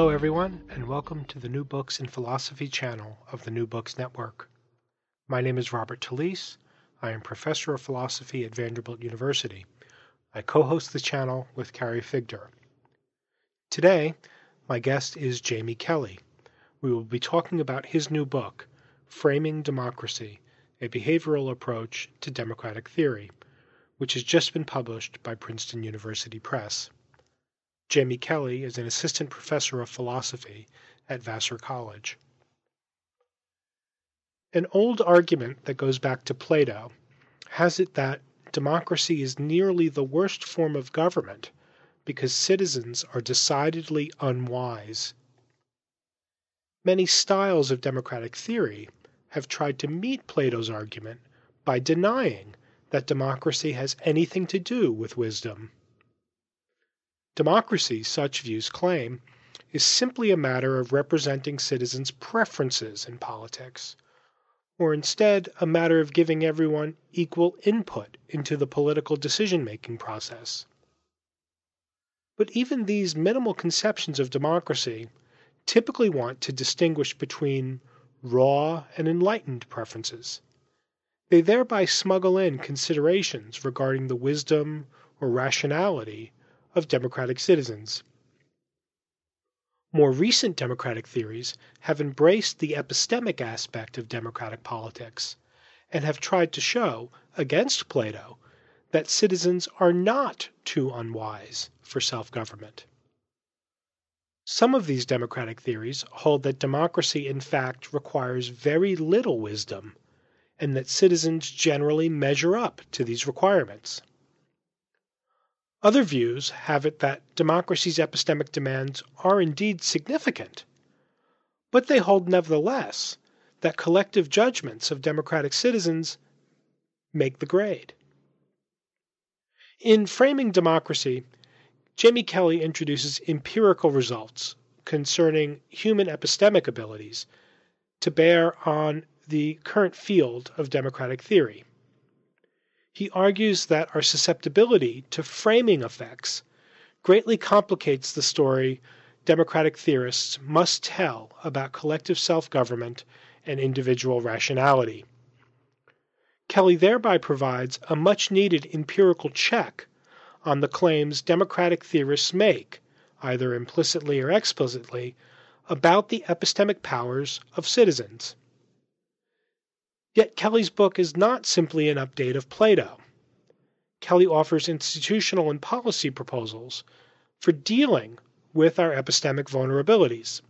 Hello, everyone, and welcome to the New Books in Philosophy channel of the New Books Network. My name is Robert Talisse. I am professor of philosophy at Vanderbilt University. I co host the channel with Carrie Figdor. Today, my guest is Jamie Kelly. We will be talking about his new book, Framing Democracy A Behavioral Approach to Democratic Theory, which has just been published by Princeton University Press. Jamie Kelly is an assistant professor of philosophy at Vassar College. An old argument that goes back to Plato has it that democracy is nearly the worst form of government because citizens are decidedly unwise. Many styles of democratic theory have tried to meet Plato's argument by denying that democracy has anything to do with wisdom. Democracy, such views claim, is simply a matter of representing citizens' preferences in politics, or instead a matter of giving everyone equal input into the political decision making process. But even these minimal conceptions of democracy typically want to distinguish between raw and enlightened preferences. They thereby smuggle in considerations regarding the wisdom or rationality of democratic citizens. More recent democratic theories have embraced the epistemic aspect of democratic politics and have tried to show, against Plato, that citizens are not too unwise for self government. Some of these democratic theories hold that democracy, in fact, requires very little wisdom, and that citizens generally measure up to these requirements. Other views have it that democracy's epistemic demands are indeed significant, but they hold nevertheless that collective judgments of democratic citizens make the grade. In Framing Democracy, Jamie Kelly introduces empirical results concerning human epistemic abilities to bear on the current field of democratic theory. He argues that our susceptibility to framing effects greatly complicates the story democratic theorists must tell about collective self government and individual rationality. Kelly thereby provides a much needed empirical check on the claims democratic theorists make, either implicitly or explicitly, about the epistemic powers of citizens. Yet Kelly's book is not simply an update of Plato. Kelly offers institutional and policy proposals for dealing with our epistemic vulnerabilities.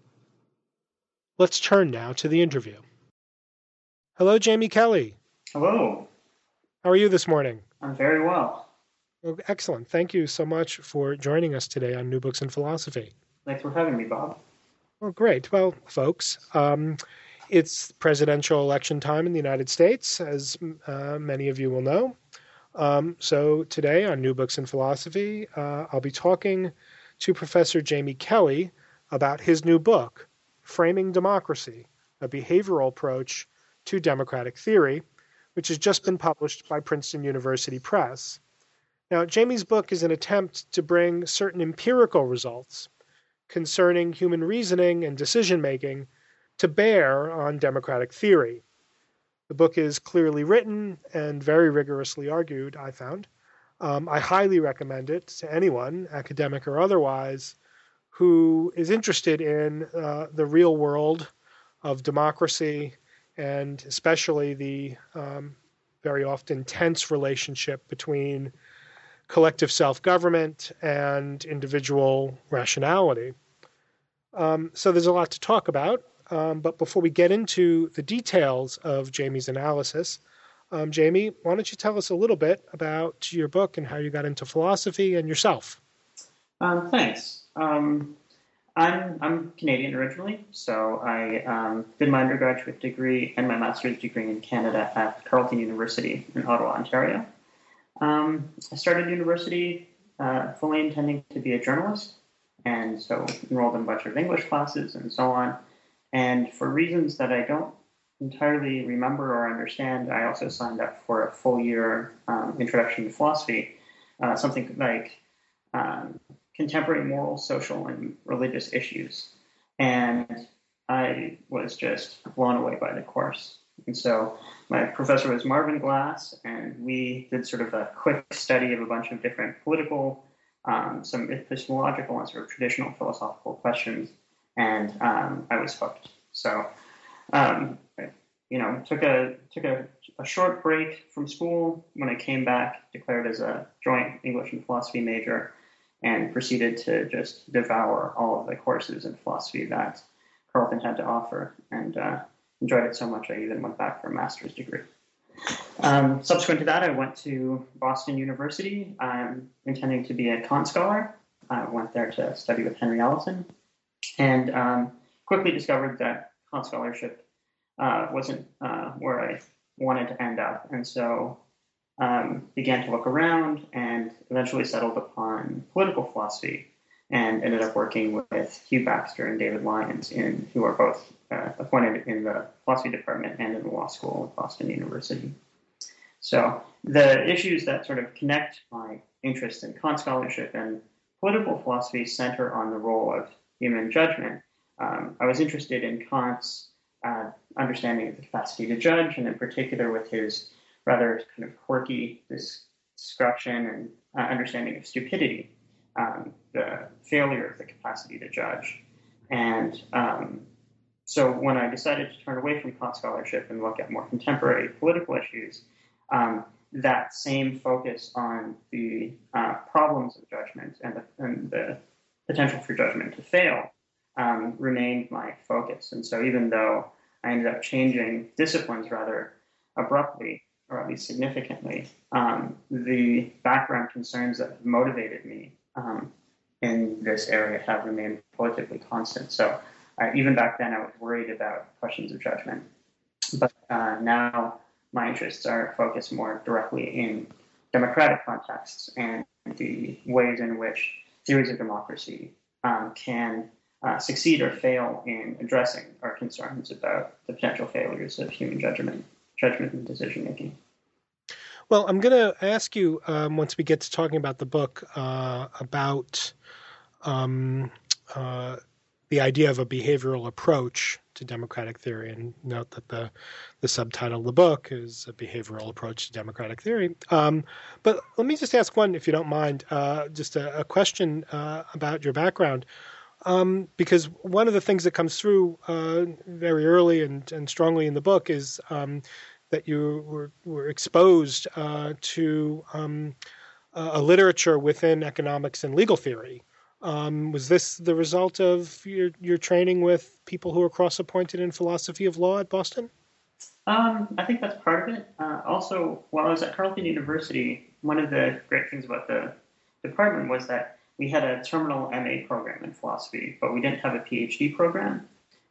Let's turn now to the interview. Hello, Jamie Kelly. Hello. How are you this morning? I'm very well. well. Excellent. Thank you so much for joining us today on New Books in Philosophy. Thanks for having me, Bob. Well, great. Well, folks, um, it's presidential election time in the United States, as uh, many of you will know. Um, so today on New Books in Philosophy, uh, I'll be talking to Professor Jamie Kelly about his new book, Framing Democracy A Behavioral Approach to Democratic Theory, which has just been published by Princeton University Press. Now, Jamie's book is an attempt to bring certain empirical results concerning human reasoning and decision making to bear on democratic theory. The book is clearly written and very rigorously argued, I found. Um, I highly recommend it to anyone, academic or otherwise, who is interested in uh, the real world of democracy and especially the um, very often tense relationship between collective self government and individual rationality. Um, so there's a lot to talk about. Um, but before we get into the details of Jamie's analysis, um, Jamie, why don't you tell us a little bit about your book and how you got into philosophy and yourself? Um, thanks. Um, I'm, I'm Canadian originally, so I um, did my undergraduate degree and my master's degree in Canada at Carleton University in Ottawa, Ontario. Um, I started university uh, fully intending to be a journalist, and so enrolled in a bunch of English classes and so on. And for reasons that I don't entirely remember or understand, I also signed up for a full year um, introduction to philosophy, uh, something like um, contemporary moral, social, and religious issues. and I was just blown away by the course. And so my professor was Marvin Glass, and we did sort of a quick study of a bunch of different political, um, some epistemological, and sort of traditional philosophical questions, and um, I was hooked. So, um, you know, took a took a, a short break from school. When I came back, declared as a joint English and philosophy major, and proceeded to just devour all of the courses in philosophy that Carleton had to offer, and uh, enjoyed it so much I even went back for a master's degree. Um, subsequent to that, I went to Boston University. I'm intending to be a Kant scholar. I went there to study with Henry Allison, and um, quickly discovered that Kant scholarship uh, wasn't uh, where I wanted to end up, and so um, began to look around and eventually settled upon political philosophy and ended up working with Hugh Baxter and David Lyons, in, who are both uh, appointed in the philosophy department and in the law school at Boston University. So the issues that sort of connect my interest in Kant scholarship and political philosophy center on the role of human judgment. Um, I was interested in Kant's uh, understanding of the capacity to judge, and in particular with his rather kind of quirky description and uh, understanding of stupidity um, the failure of the capacity to judge. And um, so when I decided to turn away from Kant scholarship and look at more contemporary political issues, um, that same focus on the uh, problems of judgment and the, and the, potential for judgment to fail um, remained my focus. And so even though I ended up changing disciplines rather abruptly, or at least significantly, um, the background concerns that motivated me um, in this area have remained relatively constant. So uh, even back then, I was worried about questions of judgment. But uh, now my interests are focused more directly in democratic contexts and the ways in which theories of democracy um, can uh, succeed or fail in addressing our concerns about the potential failures of human judgment, judgment and decision making. Well, I'm going to ask you um, once we get to talking about the book uh, about um, uh, the idea of a behavioral approach to democratic theory, and note that the the subtitle of the book is a behavioral approach to democratic theory. Um, but let me just ask one, if you don't mind, uh, just a, a question uh, about your background. Um, because one of the things that comes through uh, very early and, and strongly in the book is um, that you were, were exposed uh, to um, a literature within economics and legal theory. Um, was this the result of your, your training with people who were cross appointed in philosophy of law at Boston? Um, I think that's part of it. Uh, also, while I was at Carleton University, one of the great things about the department was that we had a terminal MA program in philosophy, but we didn't have a PhD program.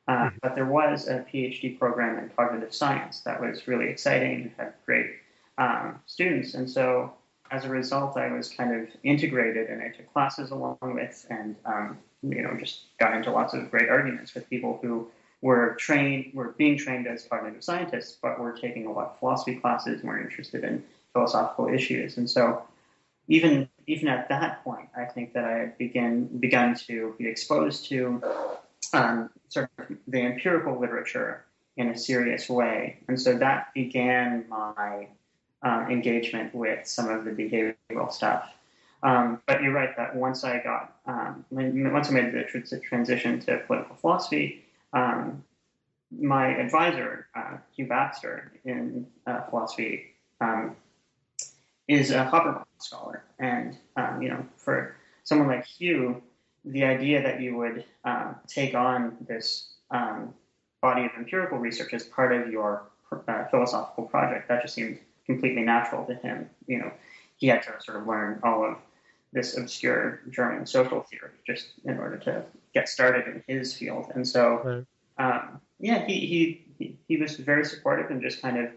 Uh, mm-hmm. but there was a PhD program in cognitive science that was really exciting, and had great um, students. And so as a result, I was kind of integrated and I took classes along with and, um, you know, just got into lots of great arguments with people who were trained, were being trained as cognitive scientists, but were taking a lot of philosophy classes and were interested in philosophical issues. And so even even at that point, I think that I had begun begun to be exposed to um, sort of the empirical literature in a serious way. And so that began my um, engagement with some of the behavioral stuff. Um, but you're right that once I got, um, once I made the transition to political philosophy, um, my advisor, uh, Hugh Baxter, in uh, philosophy, um, is a Habermas scholar. And, um, you know, for someone like Hugh, the idea that you would um, take on this body of empirical research as part of your uh, philosophical project, that just seemed completely natural to him. You know, he had to sort of learn all of this obscure German social theory just in order to get started in his field. And so, right. um, yeah, he, he, he was very supportive and just kind of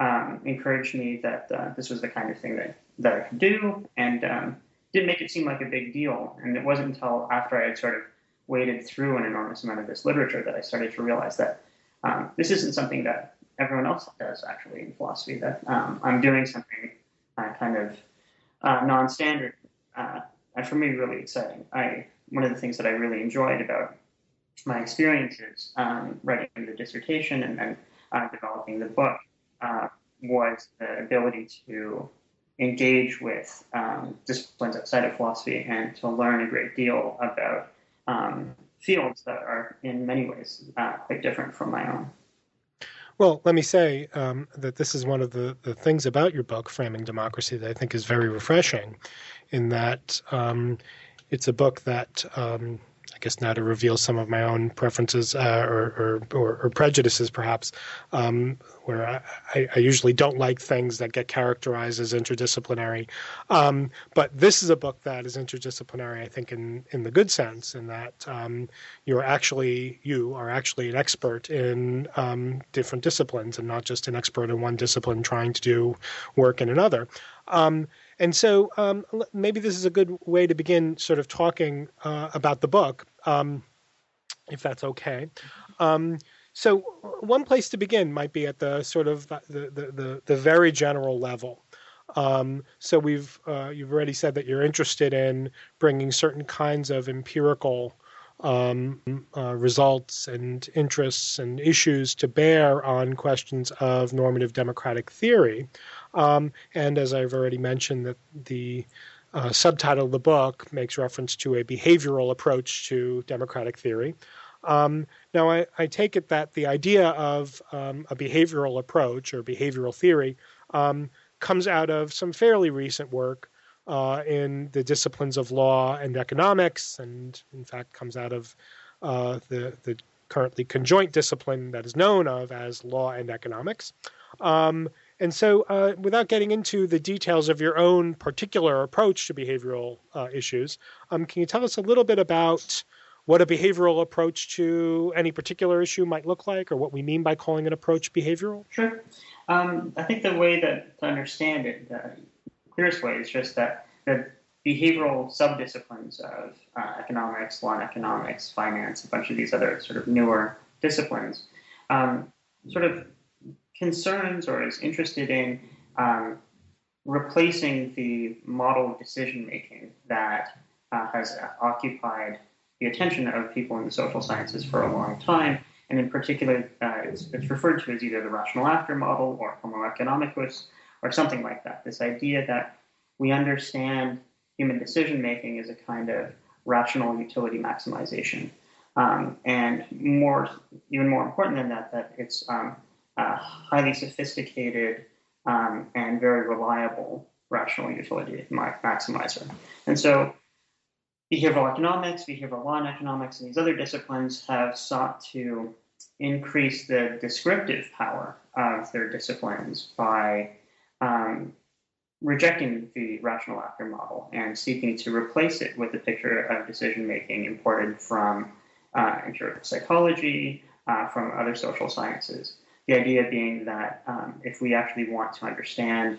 um, encouraged me that uh, this was the kind of thing that, that I could do. And um, didn't make it seem like a big deal. And it wasn't until after I had sort of waded through an enormous amount of this literature that I started to realize that um, this isn't something that everyone else does actually in philosophy. That um, I'm doing something uh, kind of uh, non-standard, uh, and for me, really exciting. I one of the things that I really enjoyed about my experiences um, writing the dissertation and then uh, developing the book uh, was the ability to engage with um, disciplines outside of philosophy and to learn a great deal about um, fields that are in many ways uh, quite different from my own. Well, let me say um, that this is one of the, the things about your book, Framing Democracy, that I think is very refreshing, in that um, it's a book that um, I guess now to reveal some of my own preferences uh, or, or, or, prejudices, perhaps, um, where I, I, usually don't like things that get characterized as interdisciplinary. Um, but this is a book that is interdisciplinary, I think, in, in the good sense, in that um, you're actually you are actually an expert in um, different disciplines and not just an expert in one discipline trying to do work in another. Um, and so um, maybe this is a good way to begin sort of talking uh, about the book, um, if that's okay. Um, so one place to begin might be at the sort of the, the, the, the very general level. Um, so we've uh, you've already said that you're interested in bringing certain kinds of empirical um, uh, results and interests and issues to bear on questions of normative democratic theory. Um, and as I've already mentioned, that the uh, subtitle of the book makes reference to a behavioral approach to democratic theory. Um, now, I, I, take it that the idea of um, a behavioral approach or behavioral theory um, comes out of some fairly recent work uh, in the disciplines of law and economics, and in fact comes out of uh, the, the currently conjoint discipline that is known of as law and economics. Um, and so, uh, without getting into the details of your own particular approach to behavioral uh, issues, um, can you tell us a little bit about what a behavioral approach to any particular issue might look like, or what we mean by calling an approach behavioral? Sure. Um, I think the way that to understand it, the clearest way, is just that the behavioral subdisciplines of uh, economics, law and economics, finance, a bunch of these other sort of newer disciplines, um, sort of concerns or is interested in um, replacing the model of decision making that uh, has occupied the attention of people in the social sciences for a long time. And in particular, uh, it's, it's, referred to as either the rational actor model or Homo economicus or something like that. This idea that we understand human decision making as a kind of rational utility maximization. Um, and more, even more important than that, that it's um, uh, highly sophisticated um, and very reliable rational utility maximizer. And so behavioral economics, behavioral law and economics, and these other disciplines have sought to increase the descriptive power of their disciplines by um, rejecting the rational actor model and seeking to replace it with a picture of decision making imported from uh, empirical psychology, uh, from other social sciences. The idea being that um, if we actually want to understand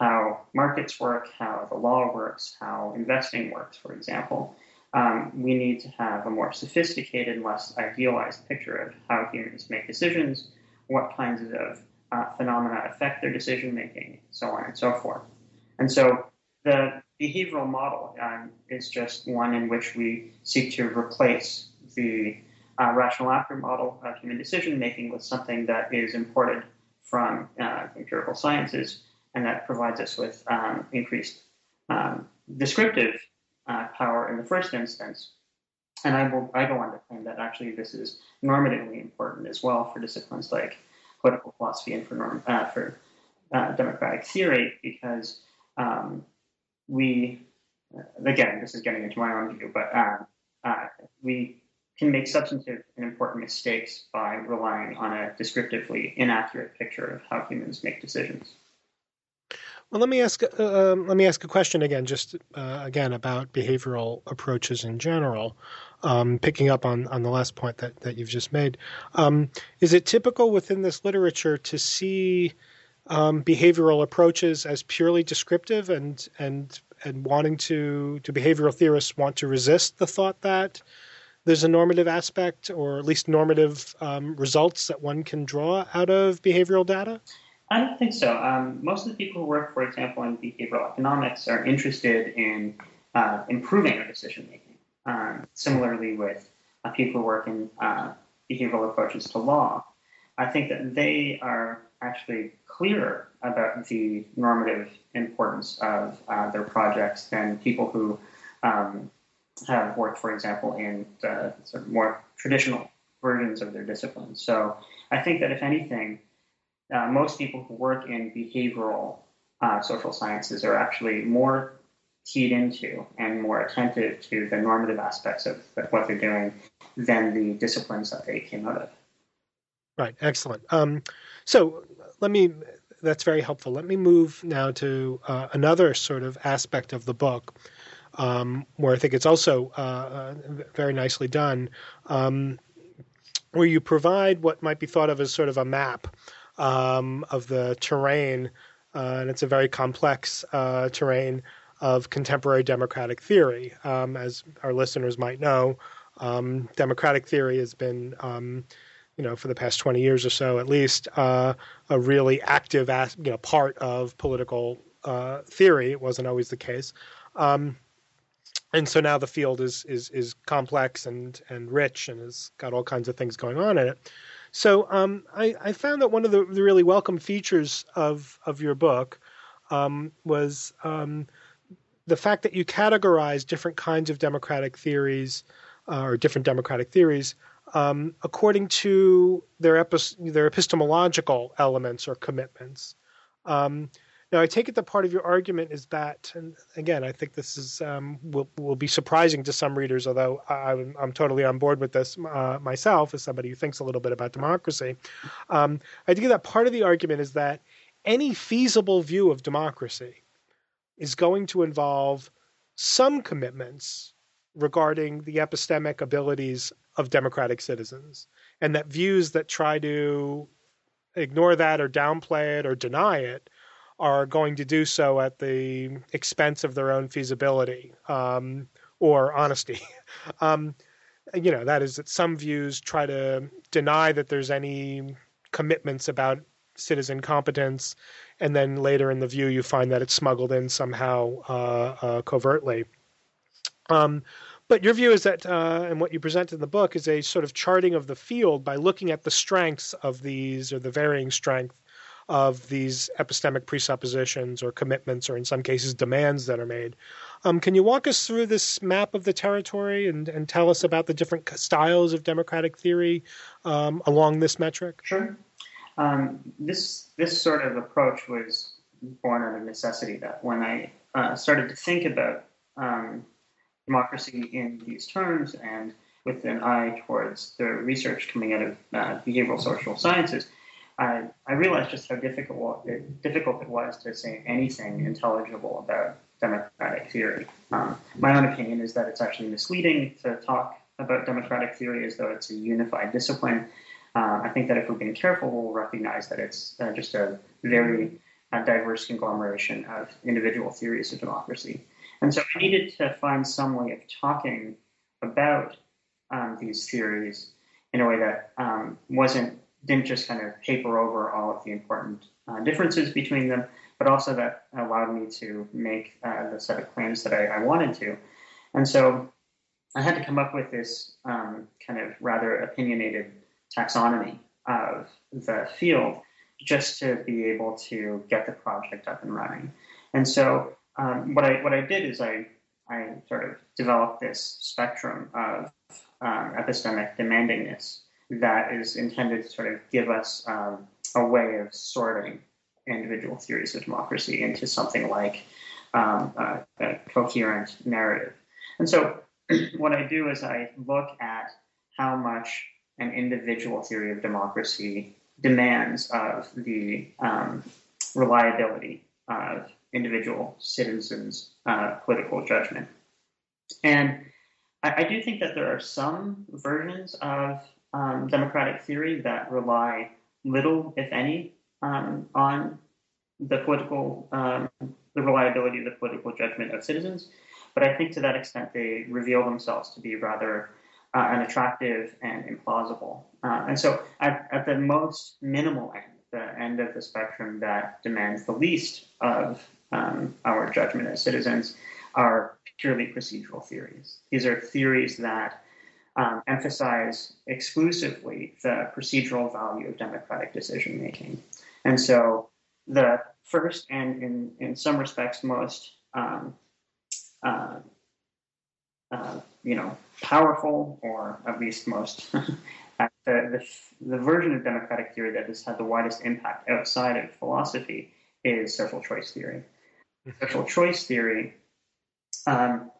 how markets work, how the law works, how investing works, for example, um, we need to have a more sophisticated, less idealized picture of how humans make decisions, what kinds of uh, phenomena affect their decision making, so on and so forth. And so the behavioral model um, is just one in which we seek to replace the uh, rational actor model of human decision making with something that is imported from uh, empirical sciences and that provides us with um, increased um, descriptive uh, power in the first instance. And I, will, I go on to claim that actually this is normatively important as well for disciplines like political philosophy and for, norm, uh, for uh, democratic theory because um, we, uh, again, this is getting into my own view, but we can make substantive and important mistakes by relying on a descriptively inaccurate picture of how humans make decisions. Well, let me ask. Uh, um, let me ask a question again, just uh, again about behavioral approaches in general. Um, picking up on, on the last point that, that you've just made, um, is it typical within this literature to see um, behavioral approaches as purely descriptive and and and wanting to do behavioral theorists want to resist the thought that there's a normative aspect or at least normative um, results that one can draw out of behavioral data? I don't think so. Um, most of the people who work, for example, in behavioral economics are interested in uh, improving our decision making. Um, similarly, with uh, people who work in uh, behavioral approaches to law, I think that they are actually clearer about the normative importance of uh, their projects than people who um, have worked, for example, in sort of more traditional versions of their disciplines. So I think that if anything, uh, most people who work in behavioral uh, social sciences are actually more keyed into and more attentive to the normative aspects of what they're doing than the disciplines that they came out of. Right, excellent. Um, so let me, that's very helpful. Let me move now to uh, another sort of aspect of the book. Um, where I think it's also uh, uh very nicely done, um, where you provide what might be thought of as sort of a map um, of the terrain, uh, and it's a very complex uh, terrain of contemporary democratic theory. Um, as our listeners might know, um, democratic theory has been, um, you know, for the past 20 years or so at least, uh, a really active, you know, part of political uh, theory. It wasn't always the case. Um, and so now the field is is is complex and and rich and has got all kinds of things going on in it. So um, I, I, found that one of the, really welcome features of of your book um, was um, the fact that you categorize different kinds of democratic theories uh, or different democratic theories um, according to their, their epistemological elements or commitments. Now, I take it that part of your argument is that, and again, I think this is um, will will be surprising to some readers, although I'm, I'm totally on board with this uh, myself as somebody who thinks a little bit about democracy. Um, I think that part of the argument is that any feasible view of democracy is going to involve some commitments regarding the epistemic abilities of democratic citizens, and that views that try to ignore that or downplay it or deny it are going to do so at the expense of their own feasibility um, or honesty. um, you know, that is that some views try to deny that there's any commitments about citizen competence, and then later in the view you find that it's smuggled in somehow uh, uh, covertly. Um, but your view is that, uh, and what you present in the book is a sort of charting of the field by looking at the strengths of these or the varying strength of these epistemic presuppositions or commitments, or in some cases, demands that are made. Um, can you walk us through this map of the territory and, and tell us about the different styles of democratic theory um, along this metric? Sure. Um, this this sort of approach was born out of necessity. That when I uh, started to think about um, democracy in these terms and with an eye towards the research coming out of uh, behavioral social sciences, I, I realized just how difficult it, difficult it was to say anything intelligible about democratic theory. Um, my own opinion is that it's actually misleading to talk about democratic theory as though it's a unified discipline. Uh, I think that if we're being careful, we'll recognize that it's uh, just a very uh, diverse conglomeration of individual theories of democracy. And so I needed to find some way of talking about um, these theories in a way that um, wasn't didn't just kind of paper over all of the important uh, differences between them, but also that allowed me to make uh, the set of claims that I, I, wanted to. And so I had to come up with this um, kind of rather opinionated taxonomy of the field just to be able to get the project up and running. And so um, what I what I did is I I sort of developed this spectrum of um, epistemic demandingness that is intended to sort of give us um, a way of sorting individual theories of democracy into something like um, a, a coherent narrative. And so, what I do is I look at how much an individual theory of democracy demands of the um, reliability of individual citizens' uh, political judgment. And I, I, do think that there are some versions of um, democratic theory that rely little, if any, um, on the political, um, the reliability of the political judgment of citizens. But I think to that extent they reveal themselves to be rather uh, unattractive and implausible. Uh, and so, at, at, the most minimal end, the end of the spectrum that demands the least of um, our judgment as citizens, are purely procedural theories. These are theories that um, emphasize exclusively the procedural value of democratic decision making. And so the first and in, in some respects most um, uh, uh, you know powerful or at least most the, the, the version of democratic theory that has had the widest impact outside of philosophy is social choice theory. Mm-hmm. Social choice theory um,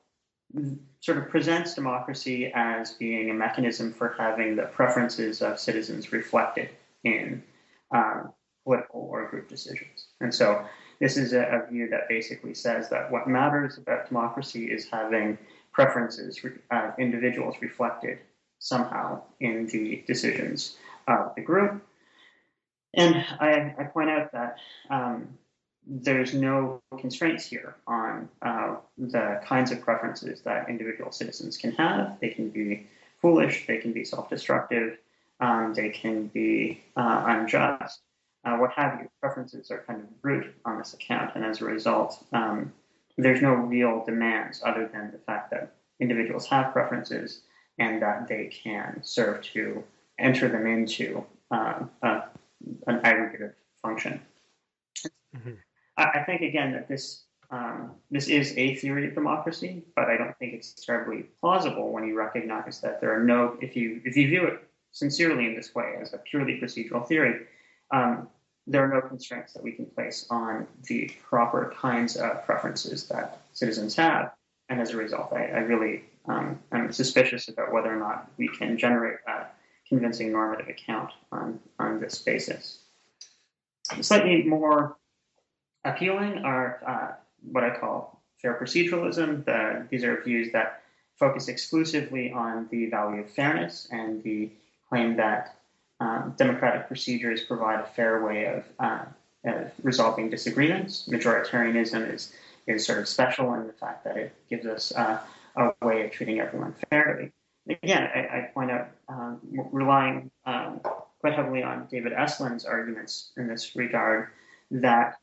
sort of presents democracy as being a mechanism for having the preferences of citizens reflected in um, political or group decisions. And so this is a, a, view that basically says that what matters about democracy is having preferences of uh, individuals reflected somehow in the decisions of the group. And I, I point out that um, there's no constraints here on uh, the kinds of preferences that individual citizens can have. They can be foolish, they can be self destructive, um, they can be uh, unjust, uh, what have you. Preferences are kind of brute on this account, and as a result, um, there's no real demands other than the fact that individuals have preferences and that they can serve to enter them into um, an aggregative function. Mm-hmm. I, think again that this um, this is a theory of democracy, but I don't think it's terribly plausible when you recognize that there are no if you if you view it sincerely in this way as a purely procedural theory, um, there are no constraints that we can place on the proper kinds of preferences that citizens have, and as a result, I, I really um, I'm suspicious about whether or not we can generate a convincing normative account on, on this basis. Slightly more appealing are uh, what I call fair proceduralism. The, these are views that focus exclusively on the value of fairness and the claim that um, democratic procedures provide a fair way of, uh, of resolving disagreements. Majoritarianism is, is sort of special in the fact that it gives us uh, a way of treating everyone fairly. Again, I, I point out um, relying um, quite heavily on David Estlund's arguments in this regard that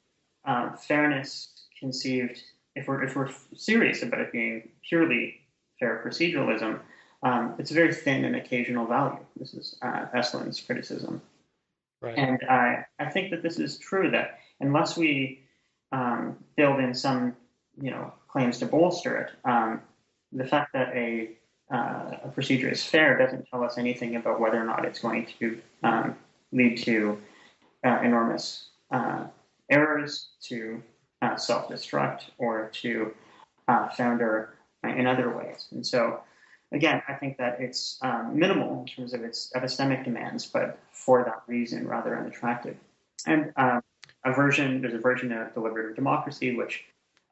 um, fairness conceived, if we're, if we're serious about it being purely fair proceduralism, um, it's a very thin and occasional value. This is uh, criticism. Right. And I, I think that this is true that unless we um, build in some, you know, claims to bolster it, um, the fact that a, uh, a procedure is fair doesn't tell us anything about whether or not it's going to um, lead to uh, enormous uh, errors, to uh, self destruct, or to uh, founder in other ways. And so, again, I think that it's um, minimal in terms of its epistemic demands, but for that reason, rather unattractive. And um, a version, there's a version of deliberative democracy, which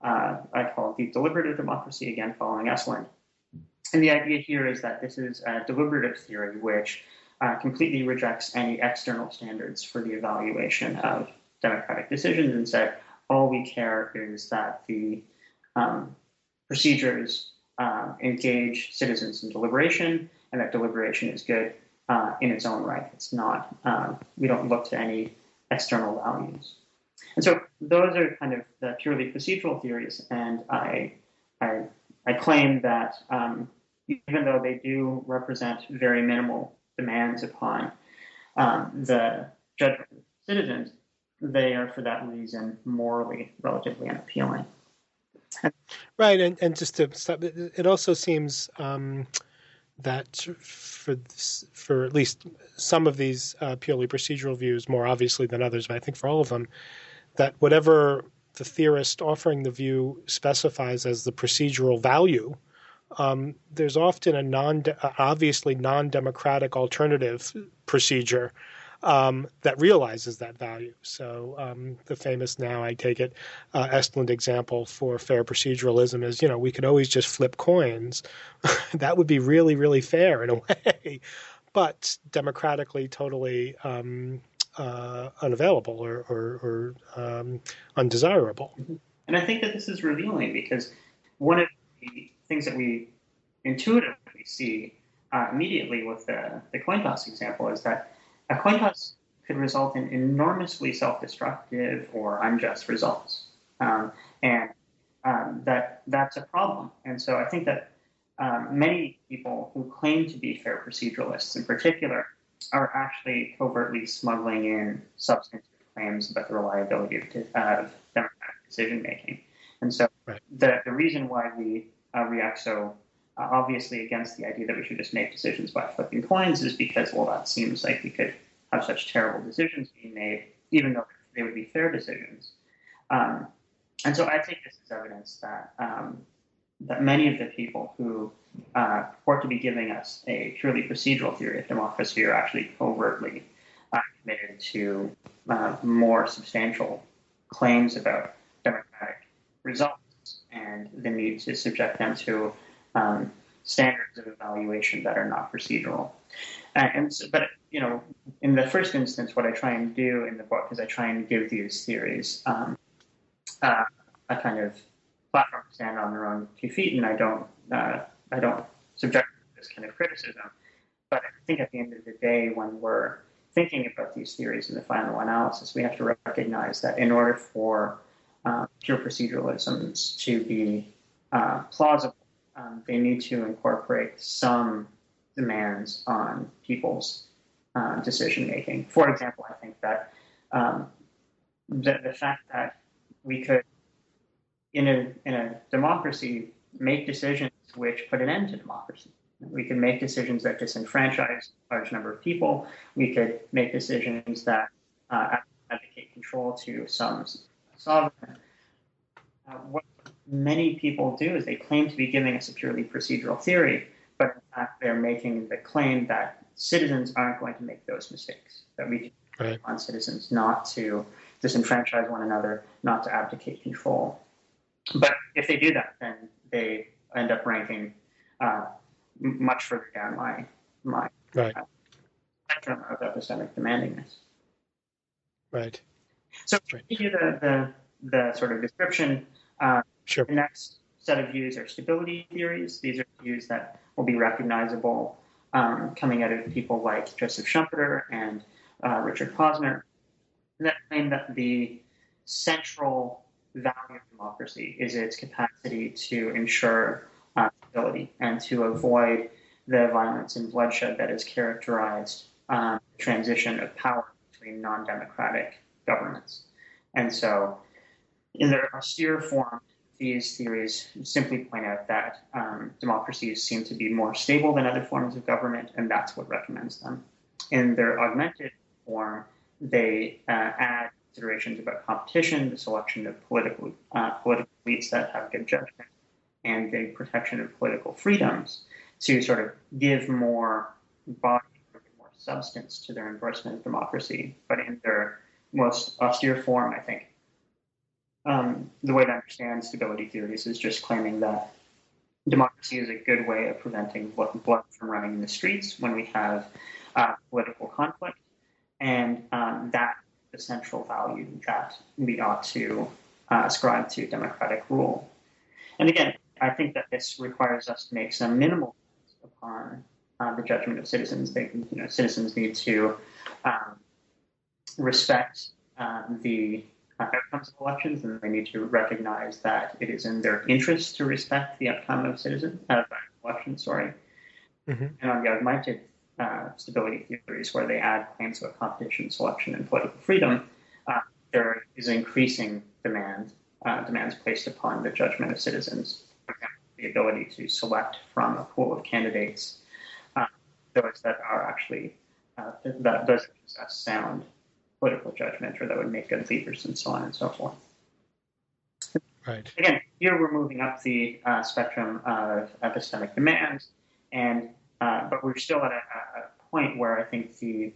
uh, I call the deliberative democracy, again following Estlund. And the idea here is that this is a deliberative theory which uh, completely rejects any external standards for the evaluation of democratic decisions and said all we care is that the um, procedures uh, engage citizens in deliberation and that deliberation is good uh, in its own right. It's not, uh, we don't look to any external values. And so those are kind of the purely procedural theories, and I, I, I claim that um, even though they do represent very minimal demands upon um, the judgment of citizens, they are for that reason morally relatively unappealing. Right, and, and just to stop, it also seems um, that for for at least some of these uh, purely procedural views, more obviously than others, but I think for all of them, that whatever the theorist offering the view specifies as the procedural value, um, there's often a non obviously non-democratic alternative procedure um, that realizes that value. So um, the famous now, I take it, uh, Estlund example for fair proceduralism is, you know, we could always just flip coins. that would be really, really fair in a way, but democratically totally um, uh, unavailable or, or, or um, undesirable. And I think that this is revealing because one of the things that we intuitively see uh, immediately with the, the coin toss example is that a coin toss could result in enormously self-destructive or unjust results, um, and um, that that's a problem. And so I think that um, many people who claim to be fair proceduralists, in particular, are actually covertly smuggling in substantive claims about the reliability of, of democratic decision making. And so, right. the, the reason why we uh, react so uh, obviously against the idea that we should just make decisions by flipping coins is because, well, that seems like we could have such terrible decisions being made, even though they would be fair decisions. Um, and so I take this as evidence that um, that many of the people who uh, purport to be giving us a purely procedural theory of democracy are actually covertly uh, committed to uh, more substantial claims about democratic results and the need to subject them to um, standards of evaluation that are not procedural. and so, but you know, in the first instance, what I try and do in the book is I try and give these theories um, uh, a kind of platform to stand on their own two feet, and I don't uh, I don't subject this kind of criticism. But I think at the end of the day, when we're thinking about these theories in the final analysis, we have to recognize that in order for uh, pure proceduralisms to be uh, plausible, um, they need to incorporate some demands on people's uh, decision making. For example, I think that um, the, the fact that we could, in a, in a democracy, make decisions which put an end to democracy. We could make decisions that disenfranchise a large number of people. We could make decisions that uh, advocate control to some sovereign. Uh, many people do is they claim to be giving us a purely procedural theory, but in fact they're making the claim that citizens aren't going to make those mistakes, that we can right. on citizens not to disenfranchise one another, not to abdicate control. But if they do that, then they end up ranking uh, much further down my my right. uh, spectrum of epistemic demandingness. Right. So right. you the, the, the sort of description. Uh, sure. The next set of views are stability theories. These are views that will be recognizable um, coming out of people like Joseph Schumpeter and uh, Richard Posner that claim that the central value of democracy is its capacity to ensure uh, stability and to avoid the violence and bloodshed that has characterized um, the transition of power between non-democratic governments. And so, in their austere form, these theories simply point out that um, democracies seem to be more stable than other forms of government, and that's what recommends them. In their augmented form, they uh, add considerations about competition, the selection of political uh, political elites that have good judgment, and the protection of political freedoms to sort of give more body, more substance to their endorsement of democracy, but in their most austere form, I think. Um, the way to understand stability theories is just claiming that democracy is a good way of preventing blood from running in the streets when we have uh, political conflict, and um, that the central value that we ought to uh, ascribe to democratic rule. And again, I think that this requires us to make some minimal upon uh, the judgment of citizens. They, you know, citizens need to um, respect um, the outcomes of elections, and they need to recognize that it is in their interest to respect the outcome of citizen uh, elections. Sorry, mm-hmm. and on the augmented uh, stability theories, where they add claims about competition, selection, and political freedom, uh, there is increasing demand uh, demands placed upon the judgment of citizens. For example, the ability to select from a pool of candidates uh, those that are actually uh, that does possess sound political judgment or that would make good leaders and so on and so forth. Right. Again, here we're moving up the uh, spectrum of epistemic demands, and uh, but we're still at a, a, point where I think the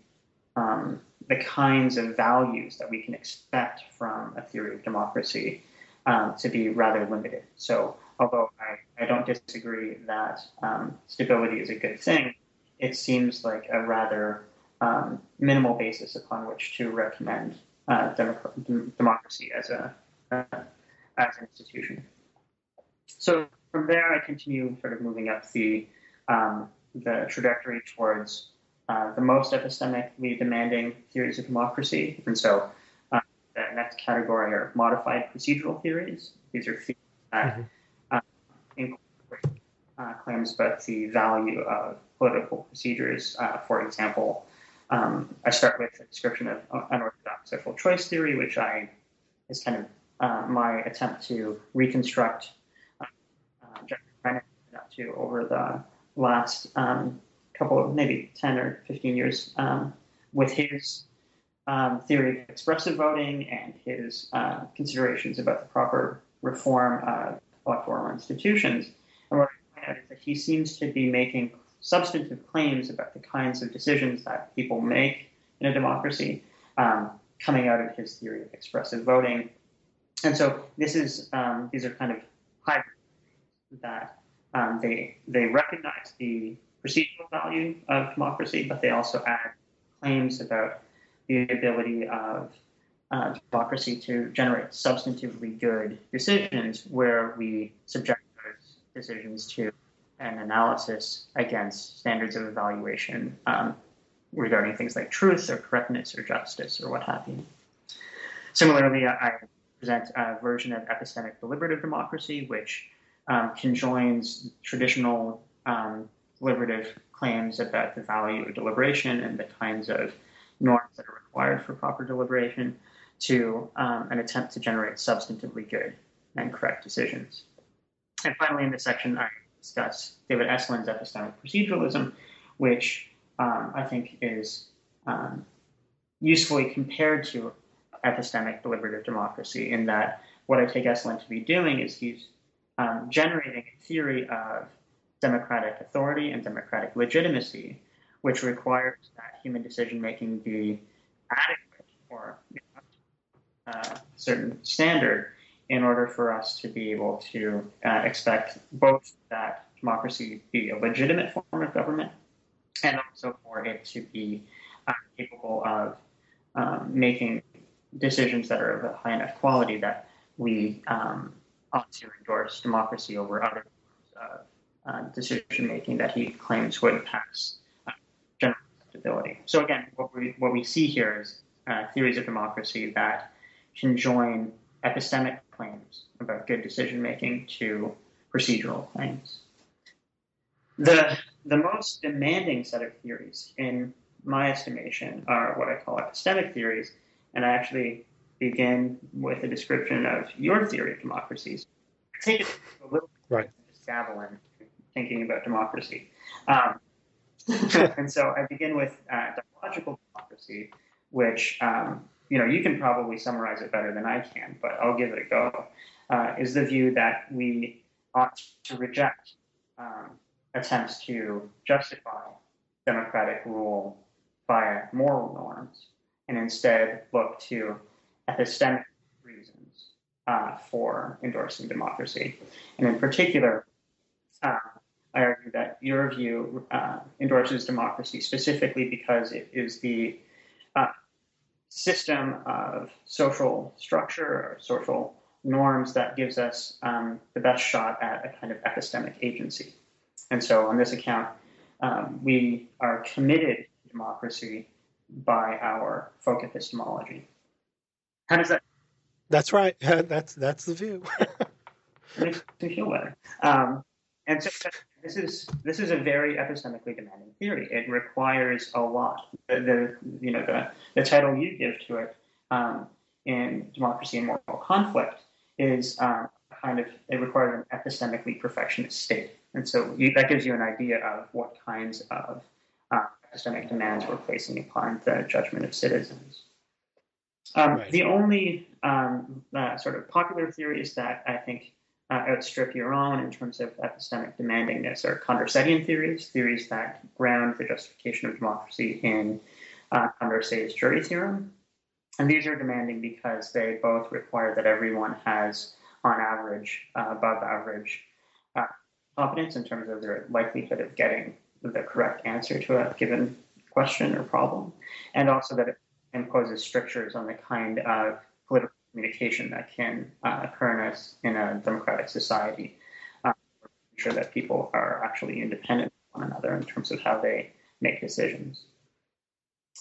um, the kinds of values that we can expect from a theory of democracy um, to be rather limited. So, although I, I don't disagree that um, stability is a good thing, it seems like a rather um, minimal basis upon which to recommend uh, democracy as a uh, as an institution. So from there, I continue sort of moving up the um, the trajectory towards uh, the most epistemically demanding theories of democracy, and so uh, the next category are modified procedural theories. These are theories that mm-hmm. Uh, incorporate uh, claims about the value of political procedures. Uh, for example, um, I start with a description of unorthodox social choice theory, which I is kind of uh, my attempt to reconstruct uh, uh, up to over the last um, couple of maybe 10 or 15 years um, with his um, theory of expressive voting and his uh, considerations about the proper reform of electoral institutions. And what I find out is that he seems to be making substantive claims about the kinds of decisions that people make in a democracy um, coming out of his theory of expressive voting. And so this is um, these are kind of hybrid that um, they they recognize the procedural value of democracy, but they also add claims about the ability of uh, democracy to generate substantively good decisions where we subject those decisions to an analysis against standards of evaluation um, regarding things like truth or correctness or justice or what have you. Similarly, I present a version of epistemic deliberative democracy, which um, conjoins traditional um, deliberative claims about the value of deliberation and the kinds of norms that are required for proper deliberation to um, an attempt to generate substantively good and correct decisions. And finally, in this section, I discuss David Estlund's epistemic proceduralism, which um, I think is um, usefully compared to epistemic deliberative democracy in that what I take Estlund to be doing is he's um, generating a theory of democratic authority and democratic legitimacy, which requires that human decision making be adequate or you know, a uh, certain standard in order for us to be able to uh, expect both that democracy be a legitimate form of government and also for it to be uh, capable of um, making decisions that are of a high enough quality that we um, ought to endorse democracy over other forms of uh, decision making that he claims would pass uh, general acceptability. So again, what we what we see here is uh, theories of democracy that can join epistemic claims about good decision making to procedural claims. The the most demanding set of theories, in my estimation, are what I call epistemic theories, and I actually begin with a description of your theory of democracies. Take it a little right. dabble in thinking about democracy. Um, and so I begin with uh, dialogical democracy, which um, you know you can probably summarize it better than I can, but I'll give it a go. Uh, is the view that we ought to reject um, attempts to justify democratic rule via moral norms, and instead look to epistemic reasons uh, for endorsing democracy. And in particular, uh, I argue that your view uh, endorses democracy specifically because it is the system of social structure or social norms that gives us um, the best shot at a kind of epistemic agency. And so, on this account, um, we are committed to democracy by our folk epistemology. How does that? That's right. that's that's the view. makes me feel better. Um, and so this is this is a very epistemically demanding theory. It requires a lot. The, the you know the the title you give to it um, in democracy and moral conflict is um, kind of it requires an epistemically perfectionist state, and so you, that gives you an idea of what kinds of uh, epistemic demands we're placing upon the judgment of citizens. Um, right. The only um, uh, sort of popular theory is that I think uh, outstrip your own in terms of epistemic demandingness or Condorcetian theories, theories that ground the justification of democracy in uh, Condorcet's jury theorem. And these are demanding because they both require that everyone has, on average, uh, above average uh, competence in terms of their likelihood of getting the correct answer to a given question or problem, and also that it imposes strictures on the kind of political communication that can uh, occur in a, in a democratic society. Uh, ensure that people are actually independent of one another in terms of how they make decisions.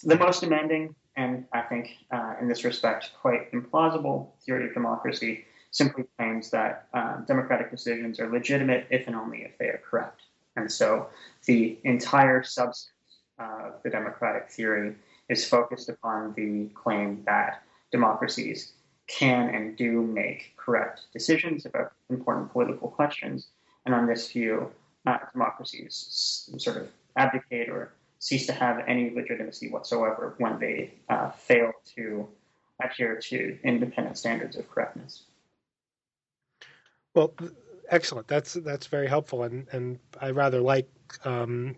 The most demanding, and I think uh, in this respect quite implausible, theory of democracy simply claims that uh, democratic decisions are legitimate if and only if they are correct. And so the entire substance of the democratic theory is focused upon the claim that democracies can and do make correct decisions about important political questions. And on this view, uh, democracies sort of abdicate or cease to have any legitimacy whatsoever when they uh, fail to adhere to independent standards of correctness. Well, excellent. That's that's very helpful, and and I rather like um,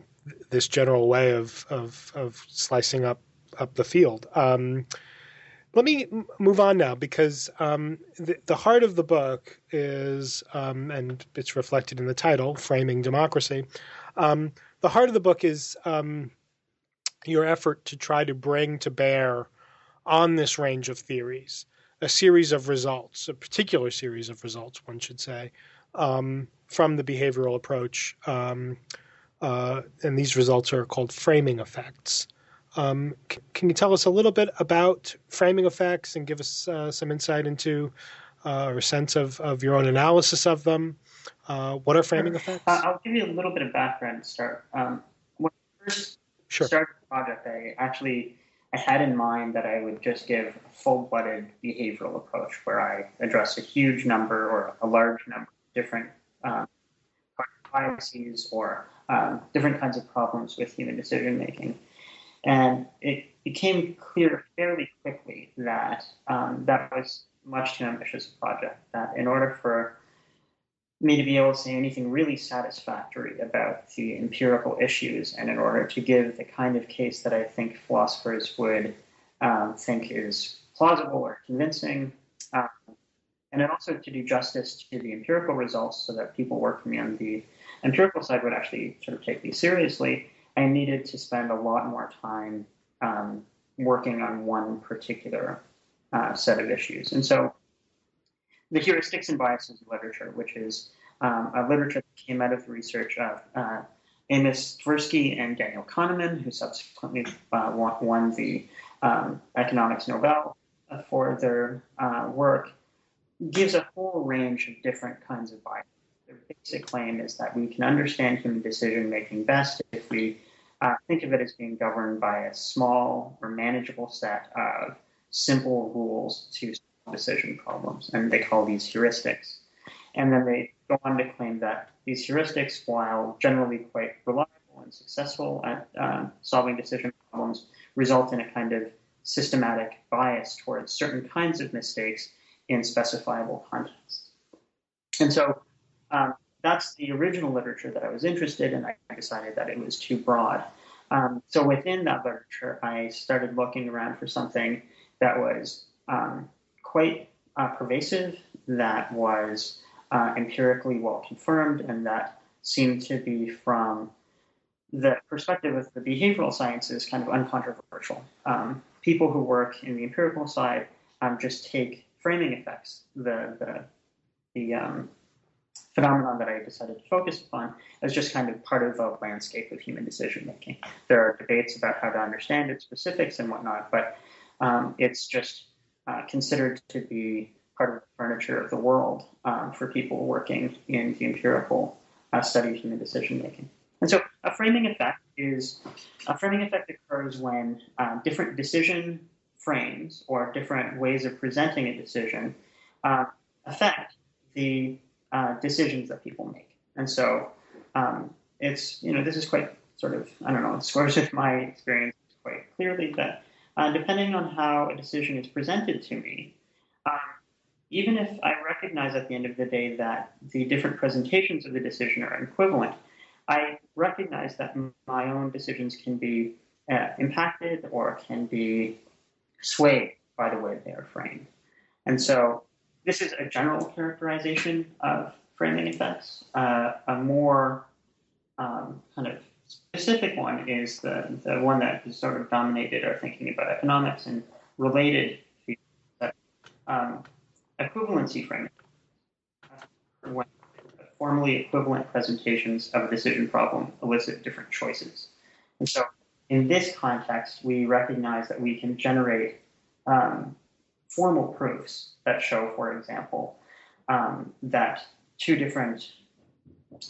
this general way of of of slicing up up the field. Um, let me move on now because um, the, the, heart of the book is, um, and it's reflected in the title, Framing Democracy. Um, the heart of the book is um, your effort to try to bring to bear on this range of theories a series of results, a particular series of results, one should say, um, from the behavioral approach. Um, uh, and these results are called framing effects. Um, c- can you tell us a little bit about framing effects and give us uh, some insight into uh, or a sense of, of your own analysis of them? Uh, what are framing sure. effects? Uh, I'll give you a little bit of background to start. Um, when I first sure. started the project, I actually I had in mind that I would just give a full-blooded behavioral approach where I address a huge number or a large number of different um, biases or um, different kinds of problems with human decision making. And it became clear fairly quickly that um, that was much too ambitious a project. That in order for me to be able to say anything really satisfactory about the empirical issues, and in order to give the kind of case that I think philosophers would um, think is plausible or convincing, um, and then also to do justice to the empirical results so that people working on the empirical side would actually sort of take these seriously, I needed to spend a lot more time um, working on one particular uh, set of issues. And so the heuristics and biases literature, which is um, a literature that came out of the research of uh, Amos Tversky and Daniel Kahneman, who subsequently uh, won, won, the um, economics Nobel uh, for their uh, work, gives a whole range of different kinds of bias. Their basic claim is that we can understand human decision making best if we uh, think of it as being governed by a small or manageable set of simple rules to decision problems, and they call these heuristics. And then they go on to claim that these heuristics, while generally quite reliable and successful at um, solving decision problems, result in a kind of systematic bias towards certain kinds of mistakes in specifiable contexts. And so um, that's the original literature that I was interested in. I decided that it was too broad. Um, so within that literature, I started looking around for something that was um, quite uh, pervasive, that was uh, empirically well confirmed, and that seemed to be from the perspective of the behavioral sciences kind of uncontroversial. Um, people who work in the empirical side um, just take framing effects, the the, the um, phenomenon that I decided to focus upon, as just kind of part of the landscape of human decision making. There are debates about how to understand its specifics and whatnot, but um, it's just uh, considered to be part of the furniture of the world um, for people working in the empirical uh, study of human decision making. And so a framing effect is a framing effect occurs when uh, different decision frames or different ways of presenting a decision uh, affect the uh, decisions that people make. And so um, it's, you know, this is quite sort of, I don't know, it scores with my experience quite clearly that uh, depending on how a decision is presented to me, um, even if I recognize at the end of the day that the different presentations of the decision are equivalent, I recognize that my own decisions can be uh, impacted or can be swayed by the way they are framed. And so this is a general characterization of framing effects. Uh, a more um, kind of specific one is the, the one that has sort of dominated our thinking about economics and related to um, equivalency framing. When formally equivalent presentations of a decision problem elicit different choices. And so in this context, we recognize that we can generate um, formal proofs that show, for example, um, that two different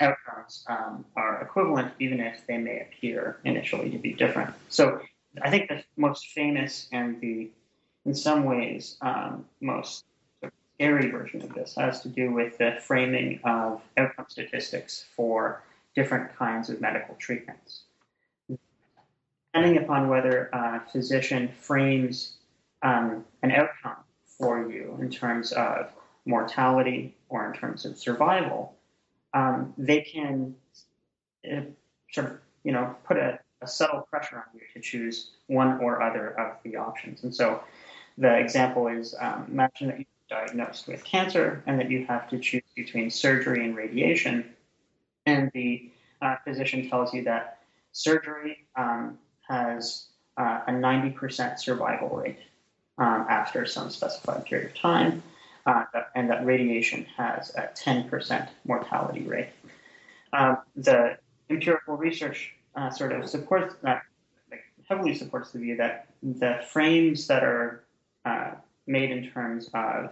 outcomes um, are equivalent, even if they may appear initially to be different. So I think the most famous and the, in some ways, um, most scary version of this has to do with the framing of outcome statistics for different kinds of medical treatments. Depending upon whether a physician frames um, an outcome for you in terms of mortality or in terms of survival, um, they can uh, sort of, you know, put a, a, subtle pressure on you to choose one or other of the options. And so the example is um, imagine that you're diagnosed with cancer and that you have to choose between surgery and radiation. And the uh, physician tells you that surgery um, has uh, a 90% survival rate um, after some specified period of time uh, and that radiation has a 10% mortality rate. Um, the empirical research uh, sort of supports that, like, heavily supports the view that the frames that are uh, made in terms of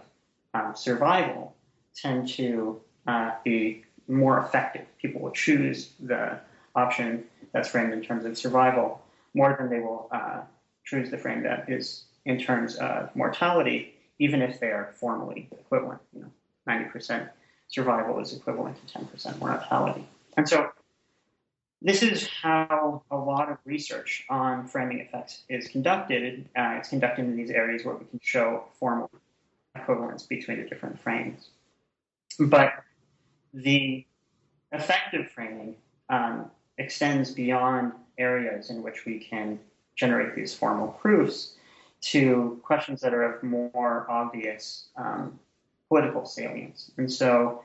um, survival tend to uh, be more effective. People will choose the option that's framed in terms of survival more than they will uh, choose the frame that is in terms of mortality even if they are formally equivalent. You know, 90% survival is equivalent to 10% mortality. And so this is how a lot of research on framing effects is conducted. Uh, it's conducted in these areas where we can show formal equivalence between the different frames. But the effective framing um, extends beyond areas in which we can generate these formal proofs to questions that are of more obvious um, political salience. And so,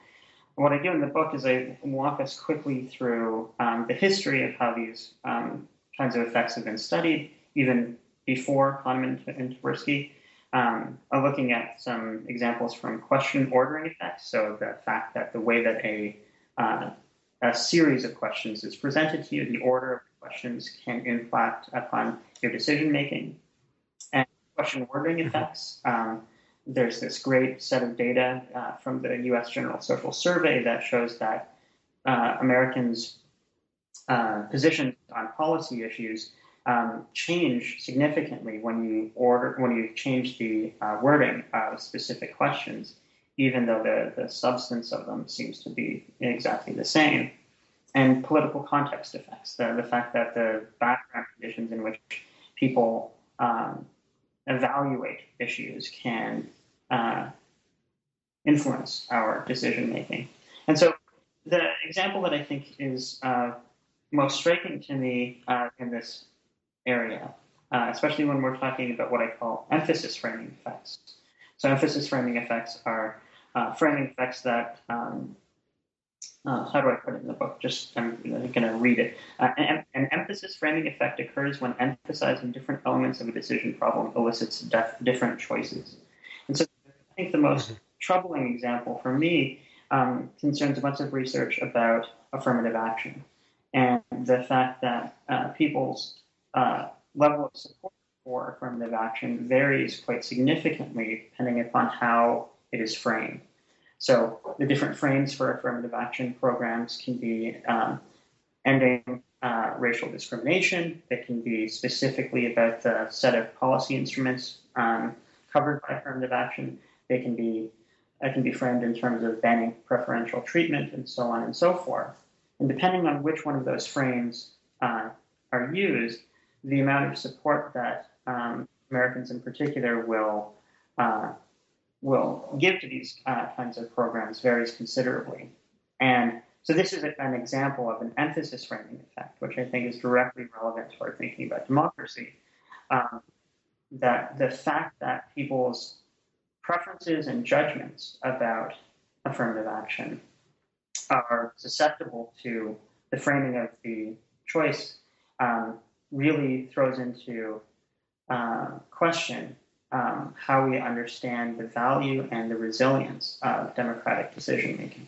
what I do in the book is I walk us quickly through um, the history of how these um, kinds of effects have been studied, even before Kahneman and Tversky. Um, I'm looking at some examples from question ordering effects. So the fact that the way that a uh, a series of questions is presented to you, the order of questions can impact upon your decision making question wording effects. Um, there's this great set of data uh, from the U.S. General Social Survey that shows that uh, Americans' uh, positions on policy issues um, change significantly when you order when you change the uh, wording of specific questions, even though the, the substance of them seems to be exactly the same. And political context effects, the, the fact that the background conditions in which people um, evaluate issues can uh, influence our decision making. And so, the example that I think is uh, most striking to me uh, in this area, uh, especially when we're talking about what I call emphasis framing effects. So, emphasis framing effects are uh, framing effects that um, uh, how do I put it in the book? Just I'm going to read it. Uh, an, an, emphasis framing effect occurs when emphasizing different elements of a decision problem elicits def- different choices. And so I think the most mm-hmm. troubling example for me um, concerns a bunch of research about affirmative action and the fact that uh, people's uh, level of support for affirmative action varies quite significantly depending upon how it is framed. So the different frames for affirmative action programs can be um, ending uh, racial discrimination. They can be specifically about the set of policy instruments um, covered by affirmative action. They can be it can be framed in terms of banning preferential treatment and so on and so forth. And depending on which one of those frames uh, are used, the amount of support that um, Americans in particular will uh, will give to these uh, kinds of programs varies considerably. And so this is an example of an emphasis framing effect, which I think is directly relevant to our thinking about democracy. Um, that the fact that people's preferences and judgments about affirmative action are susceptible to the framing of the choice um, really throws into uh, question um, how we understand the value and the resilience of democratic decision making.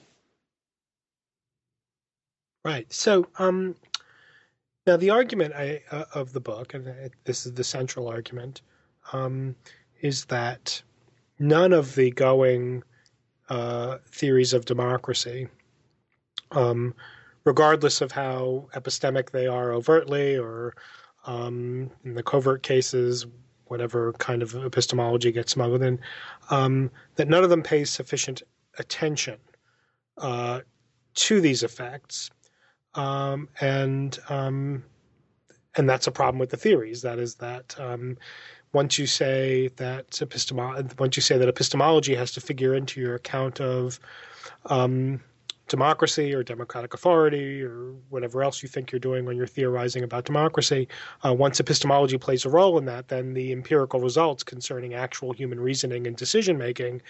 Right. So um, now the argument I, uh, of the book, and this is the central argument, um, is that none of the going uh, theories of democracy, um, regardless of how epistemic they are overtly or um, in the covert cases, whatever kind of epistemology gets smuggled in, um, that none of them pays sufficient attention uh, to these effects. Um, and um, and that's a problem with the theories. That is that um, once you say that epistemo- once you say that epistemology has to figure into your account of um, democracy or democratic authority or whatever else you think you're doing when you're theorizing about democracy, uh, once epistemology plays a role in that, then the empirical results concerning actual human reasoning and decision making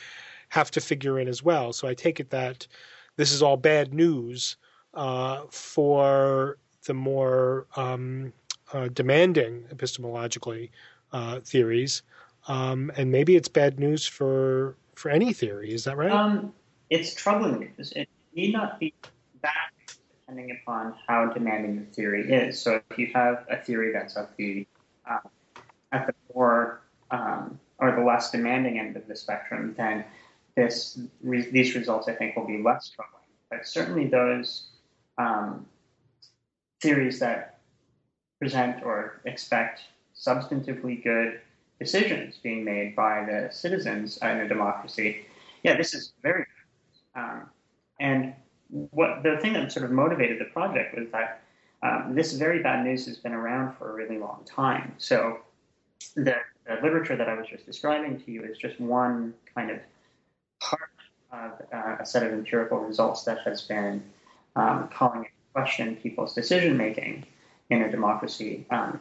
have to figure in as well. So I take it that this is all bad news uh, for the more um, uh, demanding epistemologically uh, theories, um, and maybe it's bad news for for any theory. Is that right? Um, it's troubling. It need not be that depending upon how demanding the theory is. So if you have a theory that's at the uh, at the more um, or the less demanding end of the spectrum, then this re- these results I think will be less troubling. But certainly those um, theories that present or expect substantively good decisions being made by the citizens in a democracy, yeah, this is very. Um, and what the thing that sort of motivated the project was that um, this very bad news has been around for a really long time. So the, the, literature that I was just describing to you is just one kind of part of uh, a set of empirical results that has been um, calling into question people's decision making in a democracy. Um,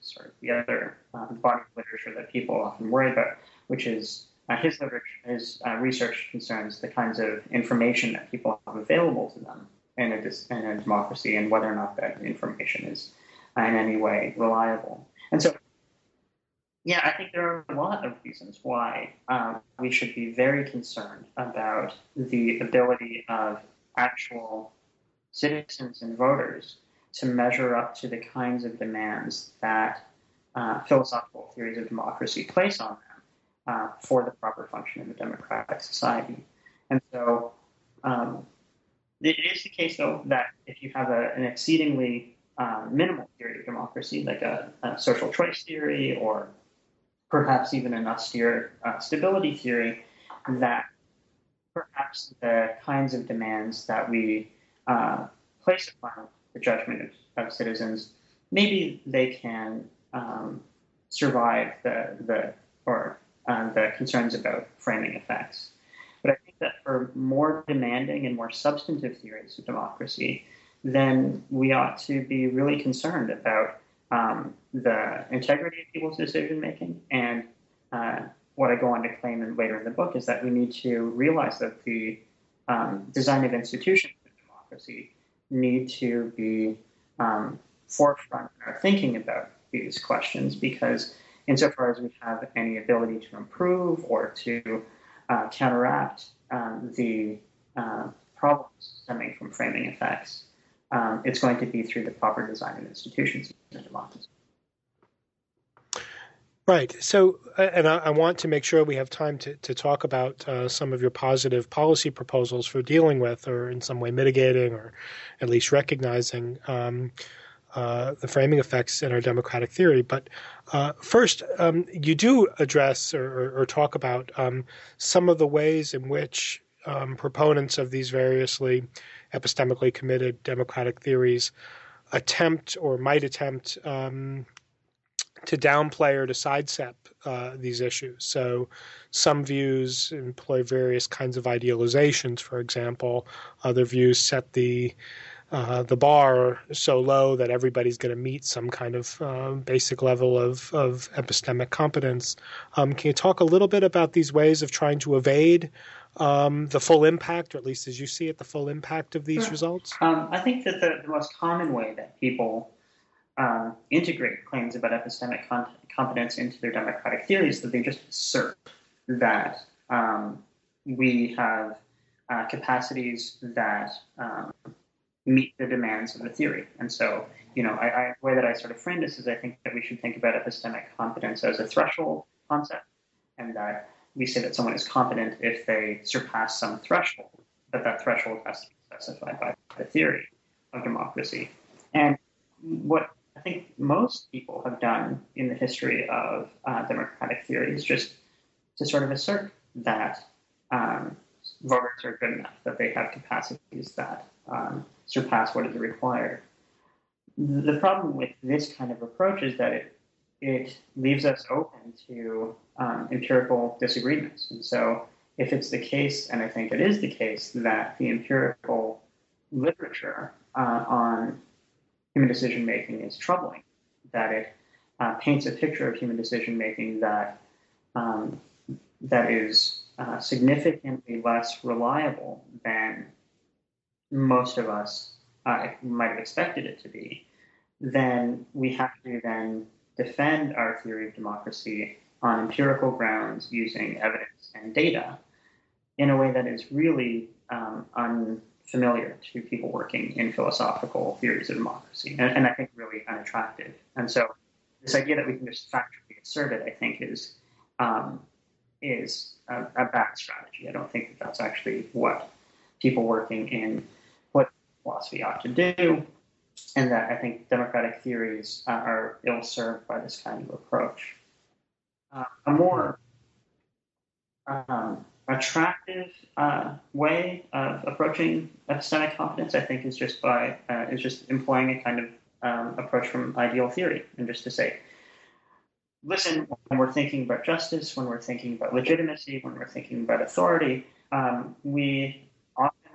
sort of the other um, body of literature that people often worry about, which is uh, his literature, his uh, research concerns the kinds of information that people have available to them in a, in a democracy and whether or not that information is uh, in any way reliable. And so, yeah, I think there are a lot of reasons why um, we should be very concerned about the ability of actual citizens and voters to measure up to the kinds of demands that uh, philosophical theories of democracy place on them uh, for the proper function of a democratic society. And so um, it is the case, though, that if you have a, an exceedingly uh, minimal theory of democracy, like a, a, social choice theory or perhaps even an austere uh, stability theory, that perhaps the kinds of demands that we uh, place upon the judgment of, of citizens, maybe they can um, survive the, the or um, the concerns about framing effects. But I think that for more demanding and more substantive theories of democracy, then we ought to be really concerned about um, the integrity of people's decision making. And uh, what I go on to claim in, later in the book is that we need to realize that the um, design of institutions of democracy need to be um, forefront in our thinking about these questions because insofar as we have any ability to improve or to uh, counteract um, the uh, problems stemming from framing effects, um, it's going to be through the proper design of institutions in democracy. Right. So, uh, and I, I, want to make sure we have time to, to talk about uh, some of your positive policy proposals for dealing with, or in some way mitigating, or at least recognizing um, uh, the framing effects in our democratic theory. But uh, first, um, you do address or, or talk about um, some of the ways in which um, proponents of these variously epistemically committed democratic theories attempt or might attempt um, to downplay or to sidestep uh, these issues. So, some views employ various kinds of idealizations. For example, other views set the uh, the bar so low that everybody's going to meet some kind of uh, basic level of, of epistemic competence. Um, can you talk a little bit about these ways of trying to evade um, the full impact, or at least as you see it, the full impact of these sure. results? Um, I think that the, the, most common way that people um, integrate claims about epistemic con- competence into their democratic theories is that they just assert that um, we have uh, capacities that um, meet the demands of the theory. And so, you know, I, I, the way that I sort of frame this is I think that we should think about epistemic competence as a threshold concept, and that we say that someone is competent if they surpass some threshold, but that threshold has to be specified by the theory of democracy. And what I think most people have done in the history of uh, democratic theory is just to sort of assert that um, voters are good enough, that they have capacities that um, surpass what is required. The problem with this kind of approach is that it it leaves us open to um, empirical disagreements. And so, if it's the case, and I think it is the case, that the empirical literature uh, on human decision making is troubling, that it uh, paints a picture of human decision making that um, that is uh, significantly less reliable than most of us uh, might have expected it to be, then we have to then defend our theory of democracy on empirical grounds using evidence and data in a way that is really um, unfamiliar to people working in philosophical theories of democracy, and, and, I think really unattractive. And so, this idea that we can just factually assert it, I think, is um, is a, a, bad strategy. I don't think that that's actually what people working in philosophy ought to do and that I think democratic theories uh, are ill served by this kind of approach. Uh, a more um, attractive uh, way of approaching epistemic confidence, I think, is just by uh, is just employing a kind of um, approach from ideal theory, and just to say, listen, when we're thinking about justice, when we're thinking about legitimacy, when we're thinking about authority, um, we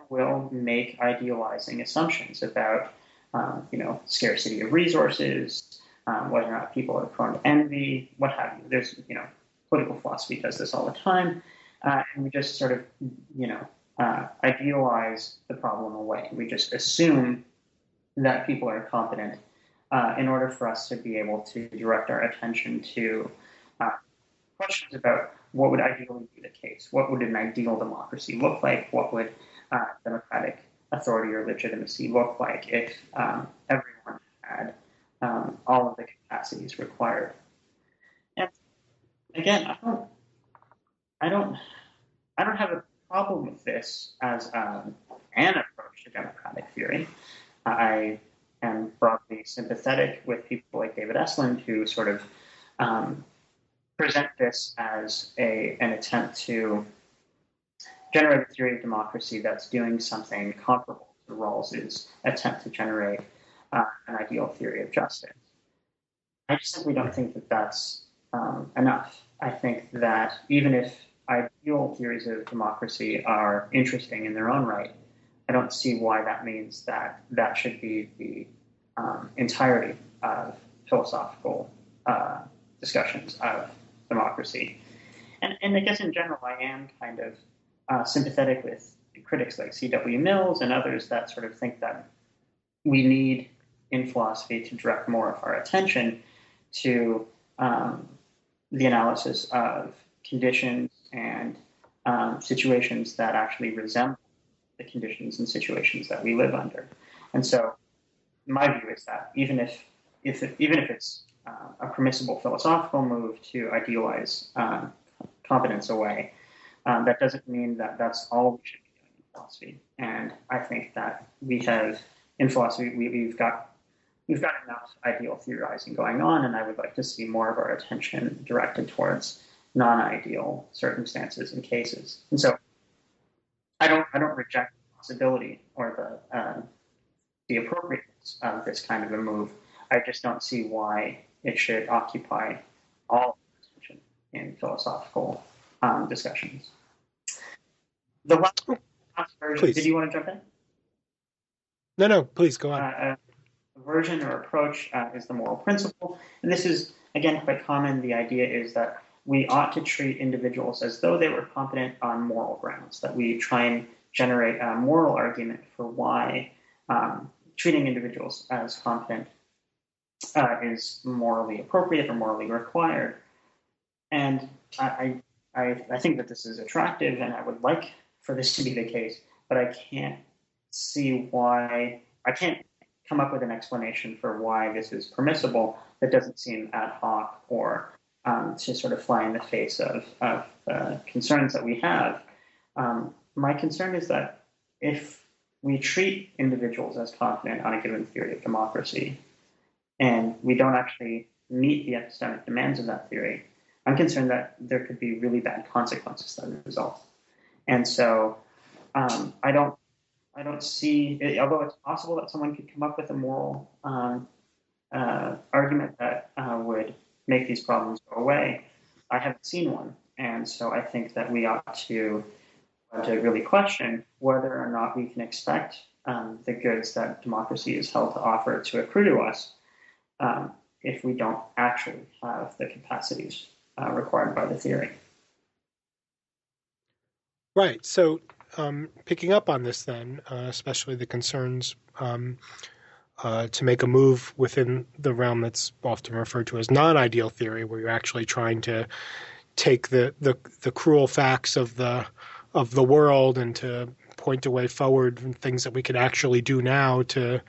will make idealizing assumptions about um, you know, scarcity of resources, um, whether or not people are prone to envy, what have you. There's, you know, political philosophy does this all the time, uh, and we just sort of, you know, uh, idealize the problem away. We just assume that people are competent uh, in order for us to be able to direct our attention to uh, questions about what would ideally be the case. What would an ideal democracy look like? What would uh, democratic authority or legitimacy look like if um, everyone had um, all of the capacities required. And again, I don't, I don't, I don't have a problem with this as um, an approach to democratic theory. I am broadly sympathetic with people like David Estlund who sort of um, present this as a an attempt to generate a theory of democracy that's doing something comparable to Rawls's attempt to generate uh, an ideal theory of justice. I just simply don't think that that's um, enough. I think that even if ideal theories of democracy are interesting in their own right, I don't see why that means that that should be the um, entirety of philosophical uh, discussions of democracy. And, and I guess in general, I am kind of uh, sympathetic with critics like C.W. Mills and others that sort of think that we need in philosophy to direct more of our attention to um, the analysis of conditions and um, situations that actually resemble the conditions and situations that we live under. And so, my view is that even if, if even if it's uh, a permissible philosophical move to idealize um, competence away, um, that doesn't mean that that's all we should be doing in philosophy. And I think that we have in philosophy we, have got we've got enough ideal theorizing going on, and I would like to see more of our attention directed towards non-ideal circumstances and cases. And so, I don't I don't reject the possibility or the uh, the appropriateness of this kind of a move. I just don't see why it should occupy all attention in philosophical um, discussions. The last, version, please. did you want to jump in? No, no, please go on. Uh, version or approach uh, is the moral principle. And this is, again, quite common. The idea is that we ought to treat individuals as though they were competent on moral grounds, that we try and generate a moral argument for why um, treating individuals as competent uh, is morally appropriate or morally required. And I, I, I think that this is attractive and I would like for this to be the case, but I can't see why, I can't come up with an explanation for why this is permissible that doesn't seem ad hoc or um, to sort of fly in the face of, of uh, concerns that we have. Um, my concern is that if we treat individuals as confident on a given theory of democracy, and we don't actually meet the epistemic demands of that theory, I'm concerned that there could be really bad consequences a result. And so um, I don't I don't see, although it's possible that someone could come up with a moral um, uh, argument that uh, would make these problems go away. I haven't seen one, and so I think that we ought to to really question whether or not we can expect um, the goods that democracy is held to offer to accrue to us um, if we don't actually have the capacities uh, required by the theory. Right. So, um, picking up on this, then, uh, especially the concerns um, uh, to make a move within the realm that's often referred to as non-ideal theory, where you're actually trying to take the, the, the cruel facts of the of the world and to point a way forward and things that we could actually do now to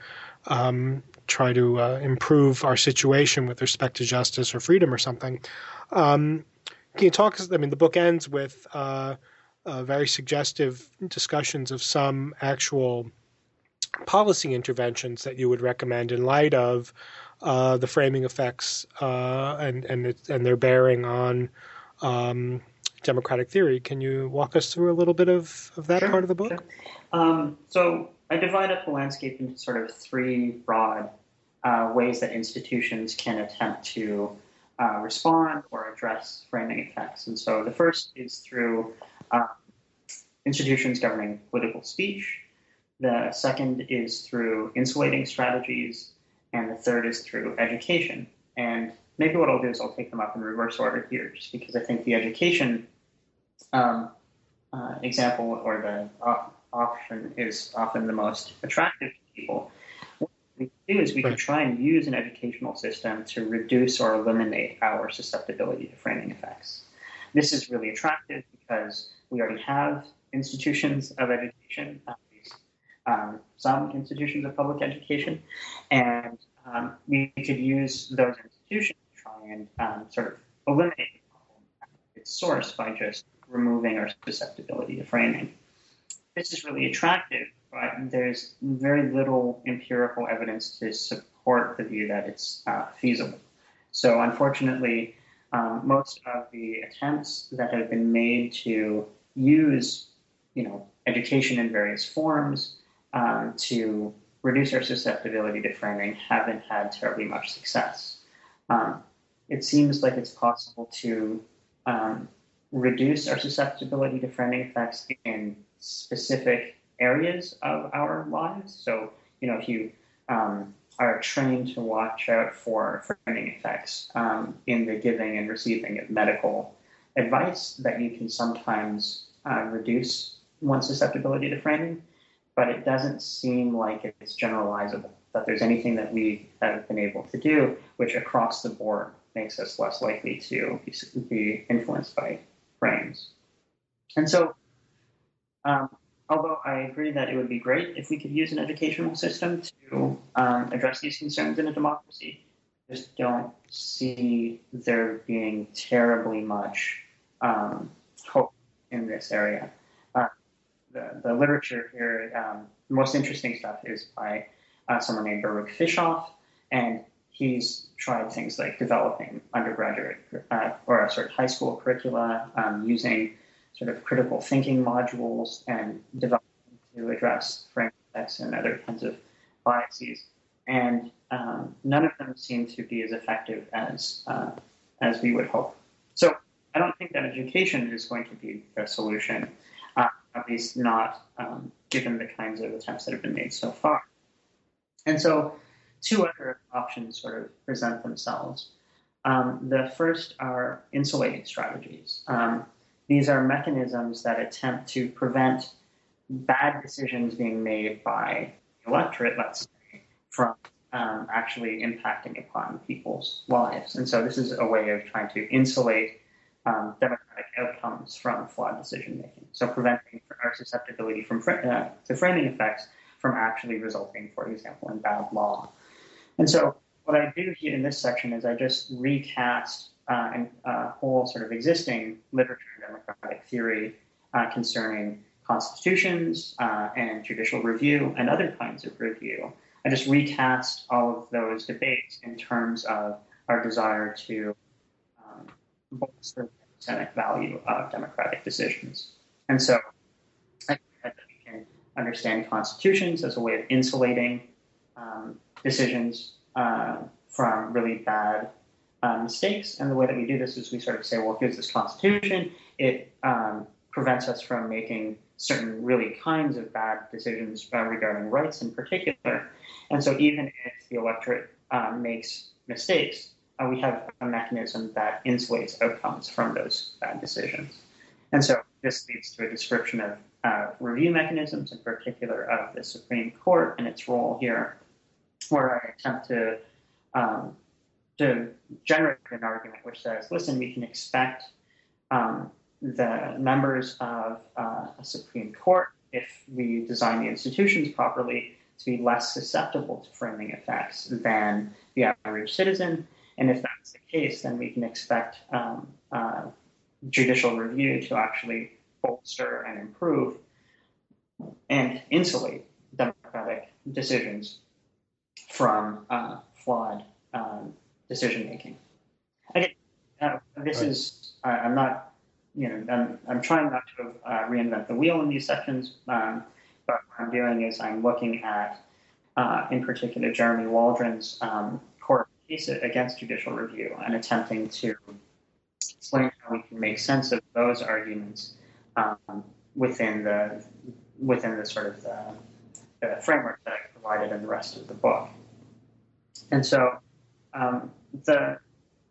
um, try to uh, improve our situation with respect to justice or freedom or something. Um, can you talk? I mean, the book ends with uh, uh, very suggestive discussions of some actual policy interventions that you would recommend in light of uh, the framing effects uh, and and it, and their bearing on um, democratic theory. Can you walk us through a little bit of, of that sure, part of the book? Sure. Um, so I divide up the landscape into sort of three broad uh, ways that institutions can attempt to uh, respond or address framing effects. And so the first is through uh, institutions governing political speech. The second is through insulating strategies, and the third is through education. And maybe what I'll do is I'll take them up in reverse order here, just because I think the education um, uh, example or the option is often the most attractive to people. What we can do is we right. can try and use an educational system to reduce or eliminate our susceptibility to framing effects. This is really attractive because we already have institutions of education, at least um, some institutions of public education, and um, we could use those institutions to try and um, sort of eliminate the problem at its source by just removing our susceptibility to framing. This is really attractive, but there's very little empirical evidence to support the view that it's uh, feasible. So, unfortunately, um, most of the attempts that have been made to use, you know, education in various forms um, to reduce our susceptibility to framing haven't had terribly much success. Um, it seems like it's possible to um, reduce our susceptibility to framing effects in specific areas of our lives. So, you know, if you um, are trained to watch out for framing effects um, in the giving and receiving of medical advice, that you can sometimes uh, reduce one's susceptibility to framing, but it doesn't seem like it's generalizable, that there's anything that we have been able to do which across the board makes us less likely to be influenced by frames. And so, um, although I agree that it would be great if we could use an educational system to um, address these concerns in a democracy, I just don't see there being terribly much um, hope in this area. Uh, the, the literature here, um, the most interesting stuff is by uh, someone named Baruch Fischhoff, and he's tried things like developing undergraduate uh, or a sort of high school curricula um, using sort of critical thinking modules and developing to address frame effects and other kinds of biases. And um, none of them seem to be as effective as uh, as we would hope. So I don't think that education is going to be the solution, uh, at least not um, given the kinds of attempts that have been made so far. And so two other options sort of present themselves. Um, the first are insulating strategies. Um, these are mechanisms that attempt to prevent bad decisions being made by the electorate, let's say, from um, actually impacting upon people's lives. And so this is a way of trying to insulate um, democratic outcomes from flawed decision making. So preventing our susceptibility from uh, to framing effects from actually resulting, for example, in bad law. And so what I do here in this section is I just recast uh, and a whole sort of existing literature in democratic theory uh, concerning constitutions uh, and judicial review and other kinds of review. I just recast all of those debates in terms of our desire to um, bolster the systemic value of democratic decisions. And so I think that we can understand constitutions as a way of insulating um, decisions uh, from really bad uh, mistakes. And the way that we do this is we sort of say, well, here's this constitution. It um, prevents us from making certain really kinds of bad decisions uh, regarding rights in particular. And so even if the electorate uh, makes mistakes, uh, we have a mechanism that insulates outcomes from those bad decisions. And so this leads to a description of uh, review mechanisms, in particular of the Supreme Court and its role here, where I attempt to um, to generate an argument which says, listen, we can expect um, the members of uh, a Supreme Court, if we design the institutions properly, to be less susceptible to framing effects than the average citizen. And if that's the case, then we can expect um, uh, judicial review to actually bolster and improve and insulate democratic decisions from uh, flawed um, decision making. Again, uh, this right. is, I'm not, you know, I'm, I'm trying not to uh, reinvent the wheel in these sections, um, but what I'm doing is I'm looking at, uh, in particular, Jeremy Waldron's um, court case against judicial review and attempting to explain how we can make sense of those arguments um, within the within the sort of the, the, framework that I provided in the rest of the book. And so um, the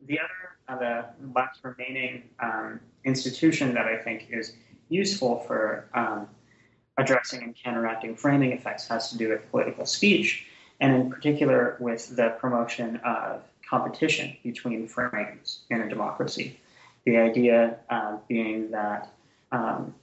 the other uh, the last remaining um, institution that I think is useful for um, addressing and counteracting framing effects has to do with political speech, and in particular with the promotion of competition between frames in a democracy. The idea uh, being that, um,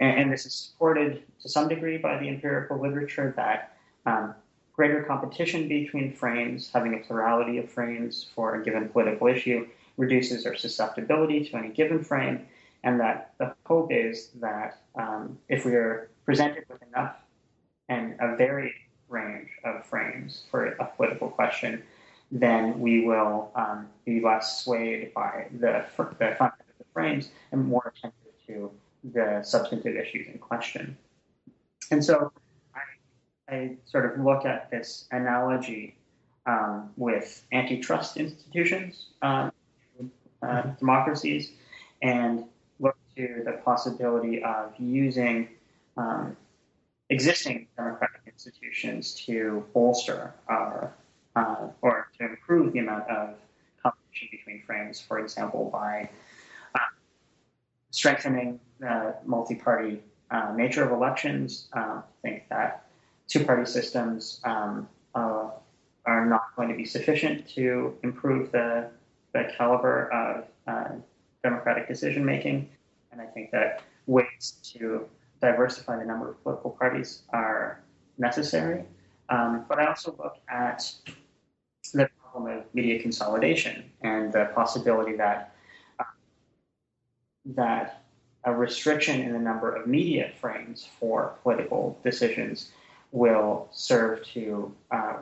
and, and, this is supported to some degree by the empirical literature, that um, greater competition between frames, having a plurality of frames for a given political issue, reduces our susceptibility to any given frame, and that the hope is that um, if we are presented with enough and a varied range of frames for a political question, then we will um, be less swayed by the, the content of the frames and more attentive to the substantive issues in question. And so I, sort of look at this analogy um, with antitrust institutions, um, uh, democracies, and look to the possibility of using um, existing democratic institutions to bolster our uh, or to improve the amount of competition between frames, for example, by uh, strengthening the multi-party uh, nature of elections. Um, I think that two-party systems um, uh, are not going to be sufficient to improve the, the caliber of uh, democratic decision making, and I think that ways to diversify the number of political parties are necessary. Um, but I also look at the problem of media consolidation and the possibility that uh, that a restriction in the number of media frames for political decisions will serve to uh,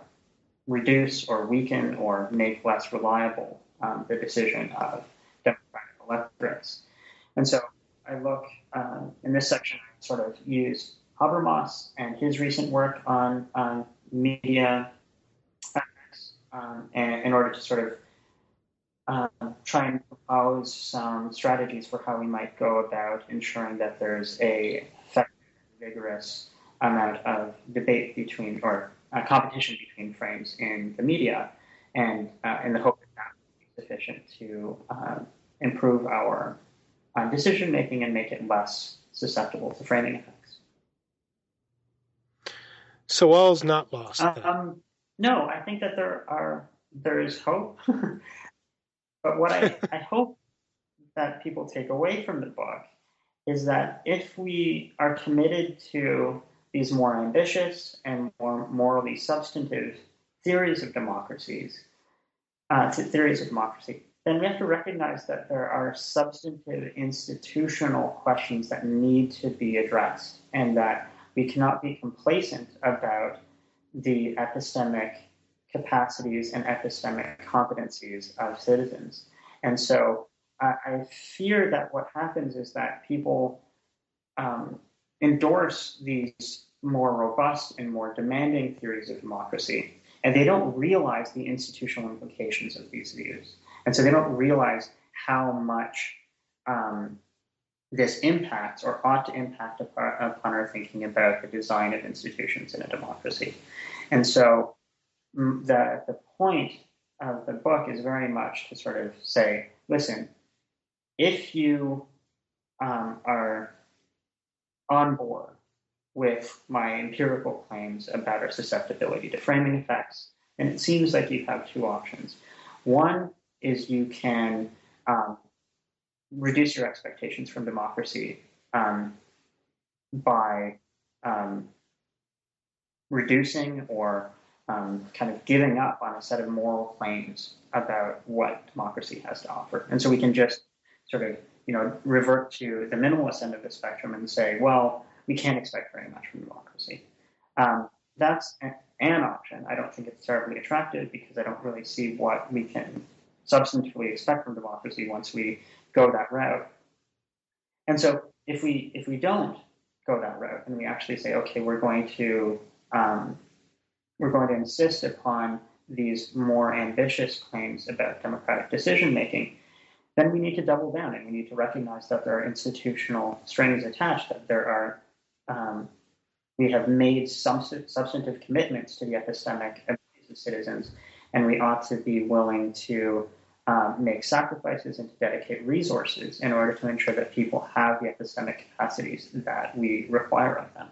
reduce or weaken or make less reliable um, the decision of democratic electorates. And so I look uh, in this section, I sort of use Habermas and his recent work on, media um, and in order to sort of um, try and propose some strategies for how we might go about ensuring that there's a effective, vigorous amount of debate between or uh, competition between frames in the media, and uh, in the hope that that will be sufficient to uh, improve our uh, decision making and make it less susceptible to framing effects. So all's not lost. Um, no, I think that there are there is hope. but what I, I hope that people take away from the book is that if we are committed to these more ambitious and more morally substantive theories of democracies, uh, theories of democracy, then we have to recognize that there are substantive institutional questions that need to be addressed and that we cannot be complacent about the epistemic capacities and epistemic competencies of citizens. And so I, I fear that what happens is that people um, endorse these more robust and more demanding theories of democracy, and they don't realize the institutional implications of these views. And so they don't realize how much um, this impacts or ought to impact upon, our thinking about the design of institutions in a democracy. And so the, the point of the book is very much to sort of say, listen, if you um, are on board with my empirical claims about our susceptibility to framing effects, and it seems like you have two options. One is you can um, reduce your expectations from democracy um, by um, reducing or um, kind of giving up on a set of moral claims about what democracy has to offer. And so we can just sort of, you know, revert to the minimalist end of the spectrum and say, well, we can't expect very much from democracy. Um, that's an option. I don't think it's terribly attractive because I don't really see what we can substantively expect from democracy once we go that route. And so if we if we don't go that route and we actually say, okay, we're going to um, we're going to insist upon these more ambitious claims about democratic decision making, then we need to double down and we need to recognize that there are institutional strings attached, that there are, um, we have made some substantive commitments to the epistemic of citizens, and we ought to be willing to um, make sacrifices and to dedicate resources in order to ensure that people have the epistemic capacities that we require of them.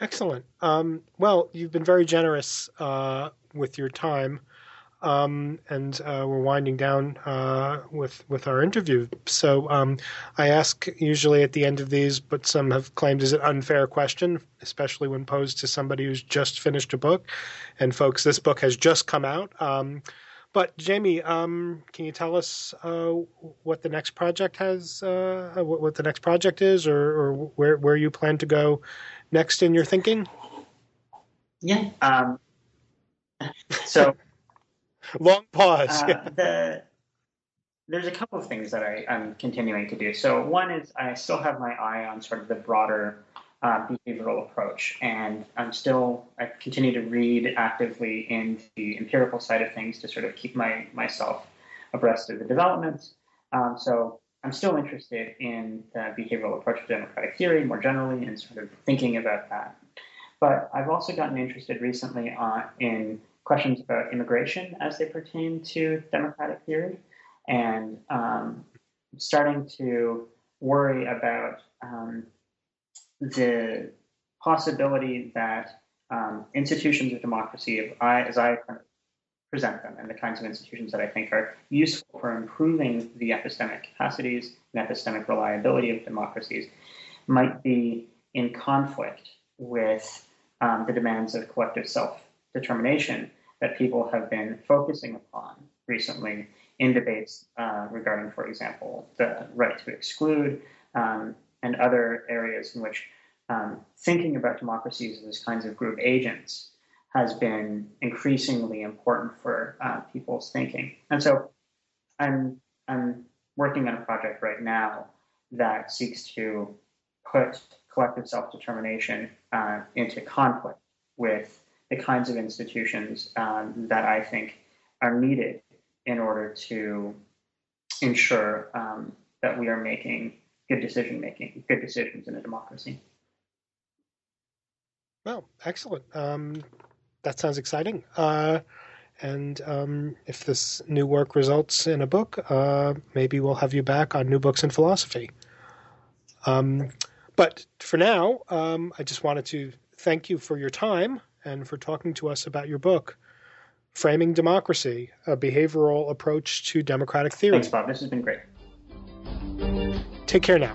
Excellent. Um, well, you've been very generous uh, with your time, um, and uh, we're winding down uh, with with our interview. So um, I ask usually at the end of these, but some have claimed is an unfair question, especially when posed to somebody who's just finished a book. And folks, this book has just come out. Um, but Jamie, um, can you tell us uh, what the next project has, uh, what, what, the next project is, or, or where where you plan to go next in your thinking? Yeah. Um, so long pause. Uh, the, there's a couple of things that I, am continuing to do. So one is I still have my eye on sort of the broader uh, behavioral approach, and I'm still I continue to read actively in the empirical side of things to sort of keep my myself abreast of the developments. Um, so I'm still interested in the behavioral approach to democratic theory more generally and sort of thinking about that. But I've also gotten interested recently on, in questions about immigration as they pertain to democratic theory. And um, starting to worry about um, the possibility that um, institutions of democracy, as I present them and the kinds of institutions that I think are useful for improving the epistemic capacities and epistemic reliability of democracies might be in conflict with um, the demands of collective self determination that people have been focusing upon recently in debates uh, regarding, for example, the right to exclude um, and other areas in which um, thinking about democracies as kinds of group agents has been increasingly important for uh, people's thinking. And so I'm, I'm working on a project right now that seeks to put collective self determination uh, into conflict with the kinds of institutions um, that I think are needed in order to ensure um, that we are making good decision making, good decisions in a democracy. Well, excellent. Um, that sounds exciting. Uh, and um, if this new work results in a book, uh, maybe we'll have you back on New Books in Philosophy. Um, but for now, um, I just wanted to thank you for your time and for talking to us about your book, Framing Democracy A Behavioral Approach to Democratic Theory. Thanks, Bob. This has been great. Take care now.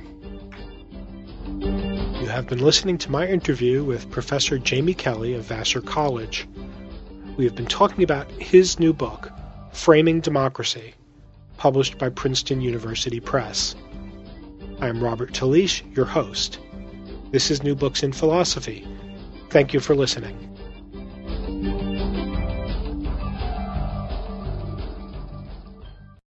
You have been listening to my interview with Professor Jamie Kelly of Vassar College. We have been talking about his new book, Framing Democracy, published by Princeton University Press. I am Robert Talisse, your host. This is New Books in Philosophy. Thank you for listening.